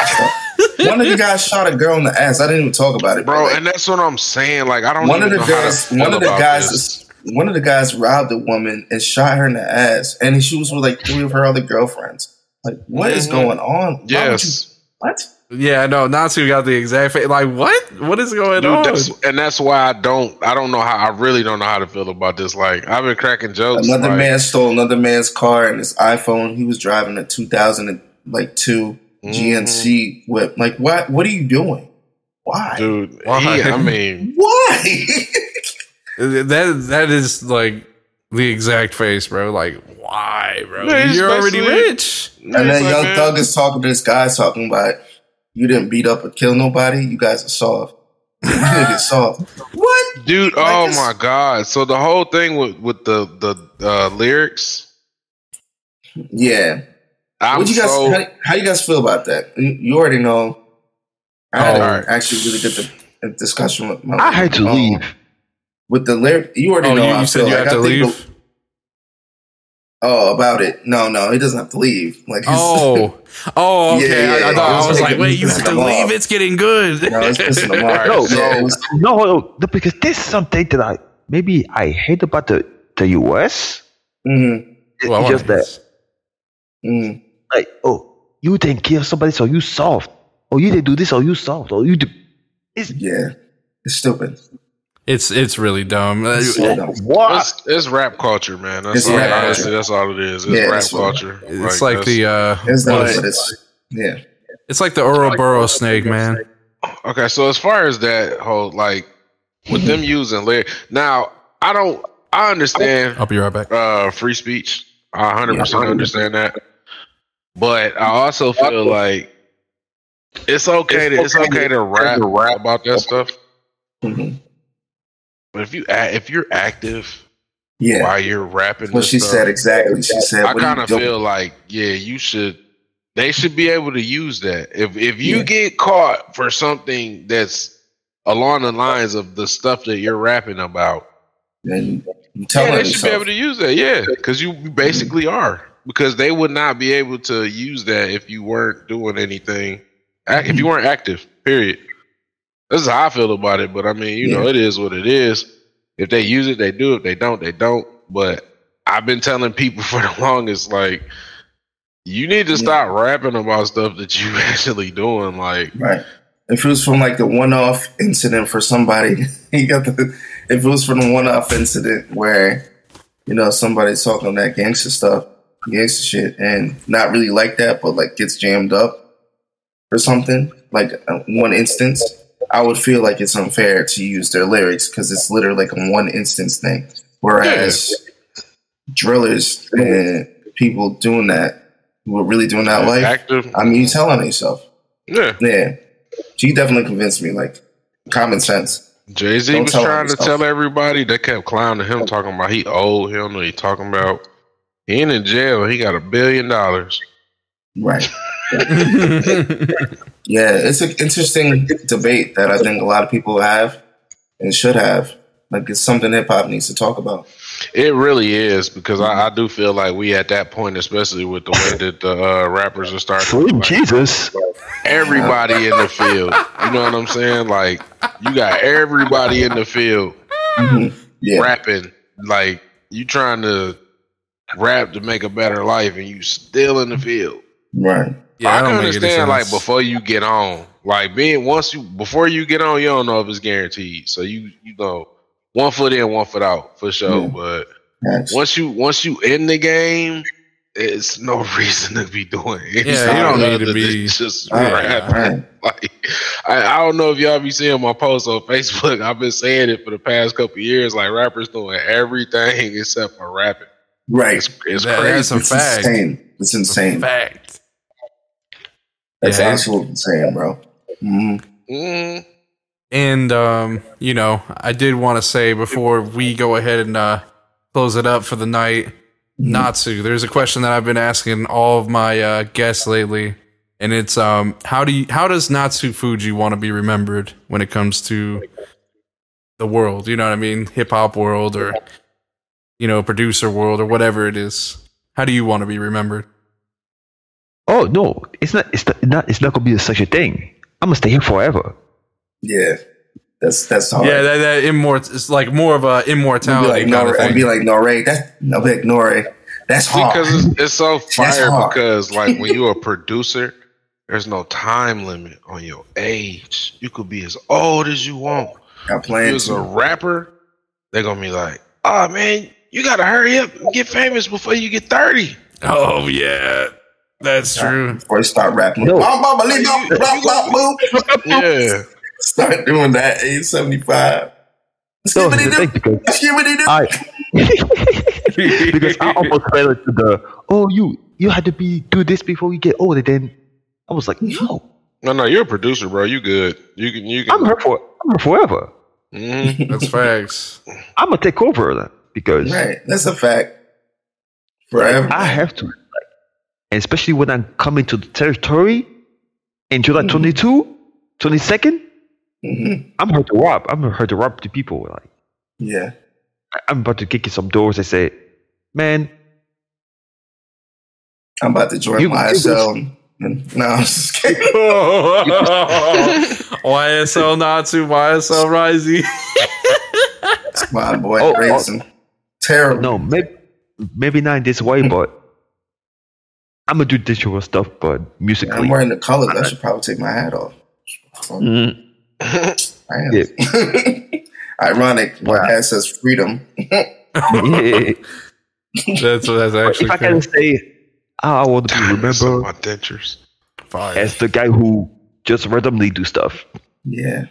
One of the guys shot a girl in the ass. I didn't even talk about it, bro. like, and that's what I'm saying. Like I don't. one of the know how to guys, one of the guys, this. one of the guys robbed a woman and shot her in the ass, and she was with like three of her other girlfriends. Like, what is going on? Why would you- Yes, what? Yeah, no, Natsu got the exact face. Like, what? What is going dude. on? That's, and that's why I don't. I don't know how. I really don't know how to feel about this. Like I've been cracking jokes. Another like, man stole another man's car and his iPhone. He was driving a 2002 Mhm. GMC whip. Like, what? What are you doing? Why? dude. Why? he- I mean, Why? that that is like the exact face, bro. Like, why, bro? Yeah, You're already rich. And then like, Young man, Thug is talking to this guy talking about you didn't beat up or kill nobody. You guys are soft. You niggas soft. What? dude. Like, oh it's- my god. So the whole thing with with the the uh, lyrics. Yeah. I'm what you guys? so. how, how you guys feel about that? You, you already know. I had Oh, a- alright. actually really good a discussion with my. I had to leave. With the lyric. You already Oh, know. you, how I you said feel. you Like, have to I think leave. the- oh, about it? No, no, he doesn't have to leave. Like, Oh, oh, okay. Yeah, yeah, I, I thought yeah. I was like, wait, you have to leave. off. It's getting good. no, it's pissing him off. No, Yeah, it was- No, no, no, because this is something that I maybe I hate about the the US. mhm, It's Well, just that mhm. like, oh, you didn't kill somebody, so you soft. Oh, you didn't do this, so you soft. Oh, you do. It's yeah, it's stupid. It's it's really dumb. It's so dumb. what? It's, it's rap culture, man. That's It's all, rap honestly, culture. that's all it is. It's Yeah, rap it's what- culture. It's like, that's- the uh, It's not, is- it's yeah. it's like the Ouroboros snake, man. Okay, so as far as that whole like with them using lyric, now I don't. I understand I'll be right back. uh, free speech. I 100 percent Yeah. understand that, but I also feel like it's okay to it's okay to rap rap about that stuff. Mhm. But if you if you're active Yeah, while you're rapping, what she stuff, said exactly. She said, I kind of feel like, yeah, you should. They should be able to use that. If if you Yeah. get caught for something that's along the lines of the stuff that you're rapping about, And you tell yeah, they should be able to use that. Yeah, because you mm-hmm. basically are. Because they would not be able to use that if you weren't doing anything. If you mm-hmm. weren't active, period. This is how I feel about it. But I mean, you know, it is what it is. If they use it, they do. It. If they don't, they don't. But I've been telling people for the longest, like, you need to Yeah. stop rapping about stuff that you actually doing. Like, Right. If it was from like the one-off incident for somebody, he got the. If it was from the one-off incident where, you know, somebody's talking that gangster stuff, gangster shit, and not really like that, but like gets jammed up or something, like uh, one instance, I would feel like it's unfair to use their lyrics because it's literally like a one instance thing. Whereas drillers and people doing that, who are really doing that life, active. I mean, you telling yourself. Yeah. Yeah. She definitely convinced me, like, common sense. Jay Z was trying to tell everybody. They kept clowning him, talking about he old. He don't know he talking about. He ain't in jail. He got a billion dollars. Right. Yeah, it's an interesting debate that I think a lot of people have and should have. Like, it's something hip hop needs to talk about. It really is because I, I do feel like we at that point, especially with the way that the uh, rappers are starting. Slim like, Jesus. everybody in the field. You know what I'm saying? Like you got everybody in the field Mhm. Yeah. rapping. Like you trying to rap to make a better life, and you still in the field. Right. Yeah, I, I can don't understand like before you get on, like being once you before you get on, you don't know if it's guaranteed. So you you know one foot in, one foot out for sure. Yeah. But That's- once you once you in the game, it's no reason to be doing. Yeah, you don't need to than be- just Right, rapping. right. Like, I, I don't know if y'all be seeing my posts on Facebook. I've been saying it for the past couple years. Like rappers doing everything except for rapping. Right. It's, it's That- crazy. that's a It's fact. insane. It's insane. Fact. That's Yeah. absolutely insane, bro. Mhm. Mm, And um, you know, I did want to say before we go ahead and uh, close it up for the night, Natsu. There's a question that I've been asking all of my uh, guests lately, and it's um, how do you, how does Natsu Fuji want to be remembered when it comes to the world? You know what I mean, hip hop world or you know, producer world or whatever it is. How do you want to be remembered? Oh no, it's not. It's not. not it's not gonna be such a thing. I'm gonna stay here forever. Yeah. That's that's hard. Yeah, that, that immort. It's like more of a I'd be immortality like, kind no, of I'd thing. be like, no, Ray. That no, be like, no, Ray. That's hard. because it's, it's so fire hard. because like when you're a producer, there's no time limit on your age. You could be as old as you want. Got If plans. you're a rapper, they're gonna be like, "Oh man, you gotta hurry up and get famous before you get 30. oh yeah, that's true. Before you start rapping, No. Yeah. start doing that age seventy five. No, here's the thing because I because I almost fell into the oh you you had to be do this before you get old and then I was like no No, no, you're a producer, bro. You good. You can you can. I'm can here for I'm here forever. Mhm. That's facts. I'm gonna take over that because Right, that's a fact. Forever. I have to, like, and especially when I'm coming to the territory in July 22, 22nd, Mhm. I'm here to rob. I'm here to rob the people. Like Yeah. I- I'm about to kick in some doors. I say, man, I'm about to join You- YSL. And, and, no, I'm just kidding. YSL Natsu, YSL Raisi. My boy, Oh, oh. Terrible. no, maybe maybe not in this way, but I'm gonna do digital stuff, but musically, I'm wearing the colors. I should probably take my hat off. Mm, I am. Yeah. Ironic. My Wow. hat says freedom. yeah. That's that's if I can say, I want to be remembered my dentures. Fire. as the guy who just randomly do stuff. Yeah.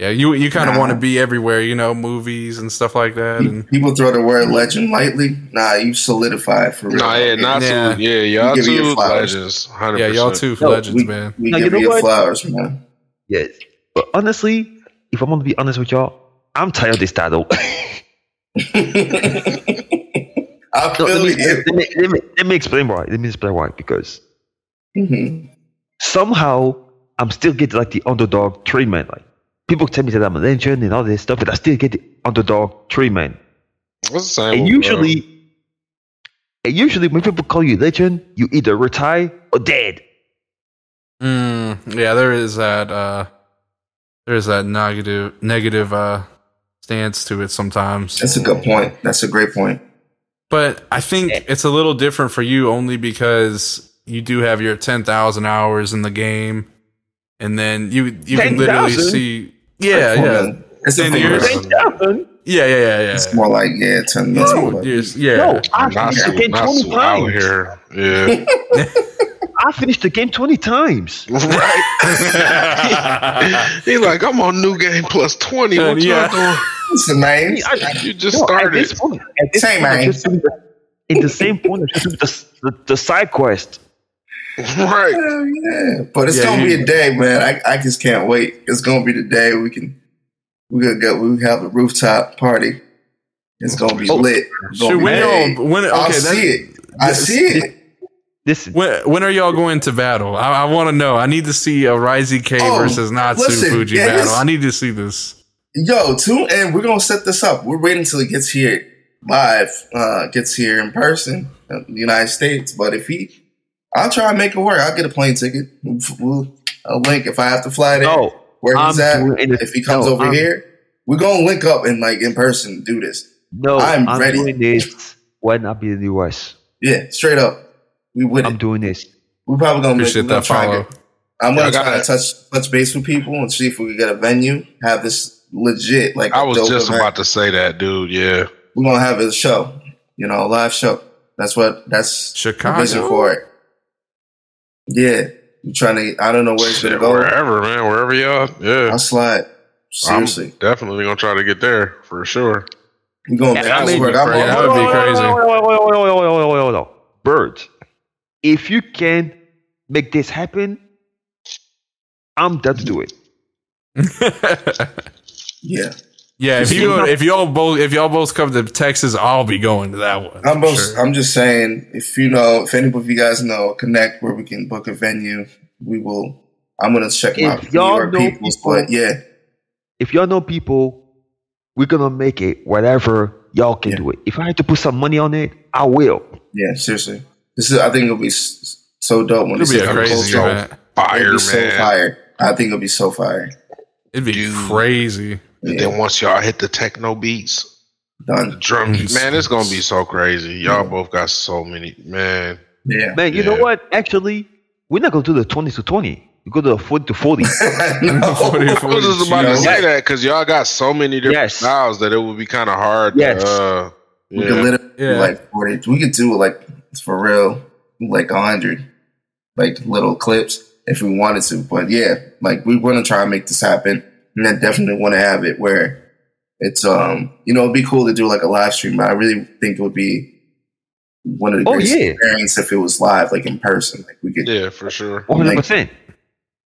Yeah, you you kind of Nah. want to be everywhere, you know, movies and stuff like that. And People throw the word legend lightly. Nah, you solidified for real. Nah, yeah, not Yeah. too. Yeah, y'all give you two legends. 100%. yeah, y'all two No, legends, we, man. we Now, give you you, know your what? flowers, man. Yes. But honestly, if I'm gonna be honest with y'all, I'm tired of this title. I No, feel let, me, you. let, me, let, me, let me explain why. Let me explain why. Because Mhm. somehow I'm still getting like the underdog treatment. Like people tell me that I'm a legend and all this stuff, but I still get the underdog treatment. It's the same. And with, usually, and usually when people call you legend, you either retire or dead. Mm, yeah, there is that. Uh, there's that negative negative uh stance to it sometimes. That's a good point. That's a great point. But I think it's a little different for you only because you do have your 10,000 hours in the game and then you you can literally 10,000? see yeah, yeah. It's a 10 years? Yeah, yeah, yeah, yeah. It's more like yeah, ten It's million. years. Yeah. No, I Not finished the game 20 so out times. here. Yeah. I finished the game 20 times. right. He's like, I'm on new game plus 20. What y'all Yeah. doing? Listen, man. You just No, at started. this point, at this Same, point, man. the- in the same point, I'm just the, the, the side quest. right. Hell yeah. But it's Yeah, gonna you- be a day, man. I, I just can't wait. It's gonna be the day we can we gonna go we have a rooftop party. It's gonna be Oh, lit. It's gonna Should be we big. all when okay, I'll okay, see it. I see it. This when, when are y'all going to battle? I, I want to know. I need to see a Raisi K Oh, versus Natsu listen, Fuji yeah, battle. I need to see this. Yo, tune and we're gonna set this up. We're waiting until he gets here live, uh, gets here in person, in the United States. But if he, I'll try and make it work. I'll get a plane ticket. We'll, I'll link if I have to fly there. no, where he's I'm at. doing If he comes no, over I'm- here, we're gonna link up and like in person do this. no, I'm I'm, ready. doing this when I be in the US. Yeah, straight up. We with I'm it. doing this. We're probably gonna make Appreciate we're that try follow. get- I'm gonna I try gotta- touch touch base with people and see if we can get a venue. Have this legit like I was just event. about to say that, dude. Yeah. we're gonna have a show, you know, a live show. That's what that's the Chicago. vision for it. Yeah, you trying to? I don't know where it's gonna go. Wherever, man, wherever y'all. Yeah, I slide. Seriously, I'm definitely gonna try to get there for sure. You gonna? That would be crazy. That would be crazy. Bird, Birds, if you can make this happen, I'm dead to do it. yeah yeah, if you go, if y'all both if y'all both come to Texas, I'll be going to that one. I'm both, sure. I'm just saying, if you know, if any of you guys know, connect where we can book a venue. We will. I'm gonna check If my New y'all York know peoples, people- but yeah, If y'all know people, we're gonna make it. Whatever y'all can Yeah. do it. If I have to put some money on it, I will. yeah, seriously, this is. I think it'll be so dope when It'll it's be a in crazy Coastal. event. Fire, It'll be so fire. I think it'll be so fire. It'd be Dude. crazy. And Yeah, then once y'all hit the techno beats, done. drum, man, it's going to be so crazy. Y'all both got so many, man. Yeah, Man, you know what? Actually, we're not gonna do the twenty to twenty. We go to do the forty to forty. No. 40, I was just about to Jeez. say that because y'all got so many different Yes. styles that it would be kind of hard. Yes. To, uh, We yeah. could literally do Yeah. like forty. We could do like for real, like a hundred, like little clips if we wanted to. But yeah, like we want to try and make this happen, and I definitely want to have it where it's um you know it'd be cool to do like a live stream. But I really think it would be one of the Oh, greatest yeah. experiences if it was live, like in person. Like we could, yeah, yeah, for sure. One hundred percent.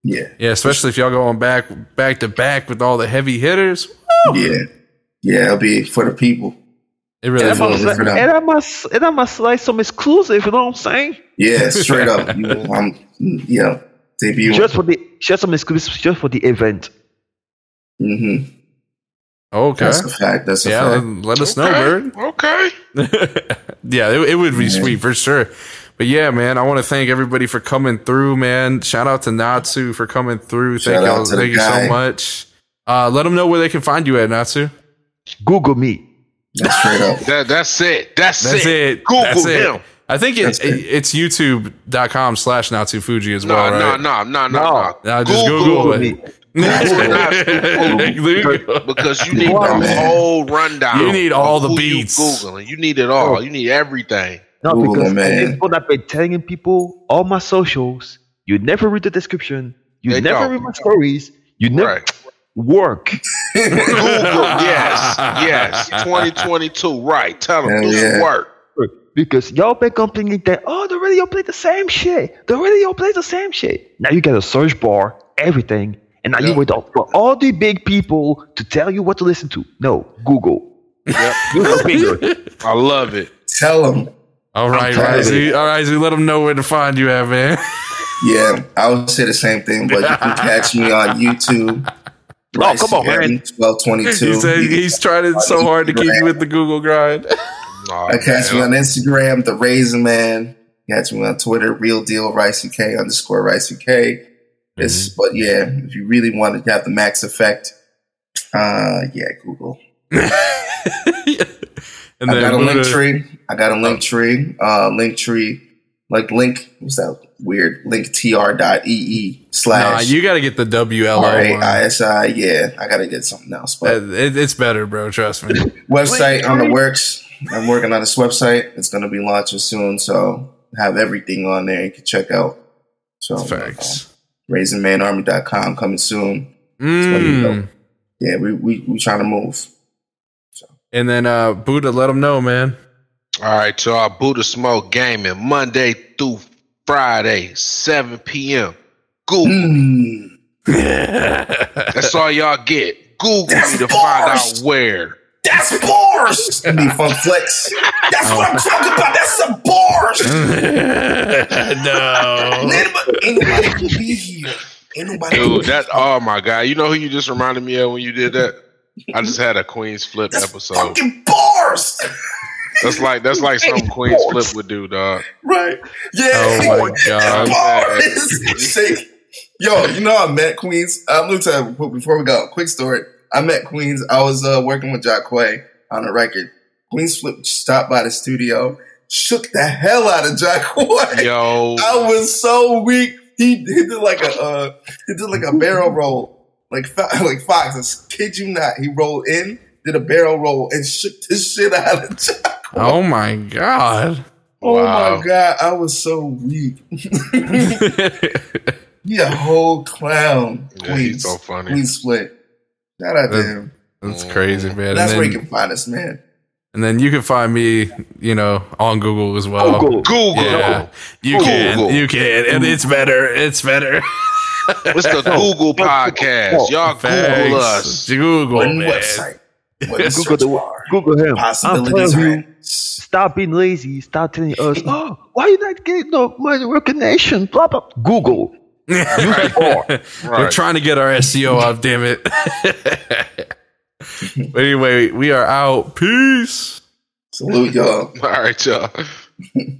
yeah, Yeah, especially if y'all going back back to back with all the heavy hitters. yeah, yeah. It'll be for the people. It really Yeah, And I will. for must, and I must, and I must like some exclusive. You know what I'm saying? Yeah, straight up. You, um, yeah, debut. Just for the, just some exclusive, just for the event. Hmm Okay. That's a fact. That's a Yeah, fact. let, let us know, Okay, Bird. Okay. yeah, it, it would be Yeah. sweet for sure. But yeah, man, I want to thank everybody for coming through, man. Shout out to Natsu for coming through. Shout Thank out y'all, the thank you guy. so much. Uh, let them know where they can find you at Natsu. Google me. That's straight up. That, that's it. That's, That's it. Google That's it. him. I think it, it. it's youtube.com slash Natsu Fuji as well, no, right? no, no, no, No. no. No, just Google it. Me. There you. Because you need Wow, the man. whole rundown. You need all the beats. You Googling. You need it all. Oh. You need everything. No, Google, because man. at I've been telling people all my socials. You never read the description. You They never don't. read my stories. You never Right. work. Google. yes. Yes. 2022. Right. Tell them. Do yeah. work. Because y'all been complaining that oh the radio play the same shit. The radio plays the same shit. Now you get a search bar, everything, and now you Yeah. wait up for all the big people to tell you what to listen to. No, Google. Yep. Use your finger. I love it. Tell them. All right, proud of Raisi. All right, Raisi, let them know where to find you at, man. Yeah, I would say the same thing, but you can catch me on YouTube. Oh, come on, man. Twelve twenty two. He said he's trying so hard to keep you with the Google grind. Aw, I catch me on Instagram, the Raisin Man. Catch me on Twitter, Real Deal Raisi K underscore Raisi K. It's but yeah, if you really wanted to have the max effect, uh, yeah, Google. and I got a link Buddha- tree. I got a link tree. Uh, link tree. Like link. What's that weird? Link tr.ee Nah, slash you got to get the WLO one. I S I. Yeah, I gotta get something else. But Uh, it- it's better, bro. Trust me. website on the works. I'm working on this website. It's gonna be launching soon, so have everything on there you can check out. So Facts. uh, RaisingManArmy.com coming soon. Mm. Yeah, we we we trying to move. And then uh Buddha, let them know, man. All right, y'all. Buddha Smoke Gaming Monday through Friday, 7 p.m. Google. Mm. That's all y'all get. Google That's me to find out where. That's bars. Be fun flex. That's what I'm talking about. That's some bars. no. Anybody, anybody can be here. Ain't nobody. Dude, that oh my god. You know who you just reminded me of when you did that? I just had a Queen's Flip That's episode. fucking bars. That's like that's like something Queen's Flip would do, dog. Right. Yeah. Oh my god. Bars. Shake. Yo, you know I met Queens. Um, I'm gonna tell you before we go. Quick story. I met Queens. I was uh, working with Jack Quay on a record. Queens Flip stopped by the studio, shook the hell out of Jack Quay. Yo, I was so weak. He, he did like a uh, he did like a barrel roll, like like Fox. I kid you not. He rolled in, did a barrel roll, and shook the shit out of Jack. Oh my god. Oh Wow. my god, I was so weak. he a whole clown. Yeah, he's so funny. Queen split. Shout out to That- him. That's crazy, man. That's and, where you can find us, man. and then you can find me, you know, on Google as well. Google. Google. Yeah, you Google. can, you can, and it's better. It's better. It's the Google podcast. Y'all Google Thanks. us. Google, One man. website. Google the bar. Google him. I'm Possibilities telling you, stop being lazy. Stop telling us, oh, why you not getting no money recognition? Blah blah. Google. We're trying to get our SEO up, damn it. but anyway, we are out. Peace. Salute y'all. All right, y'all.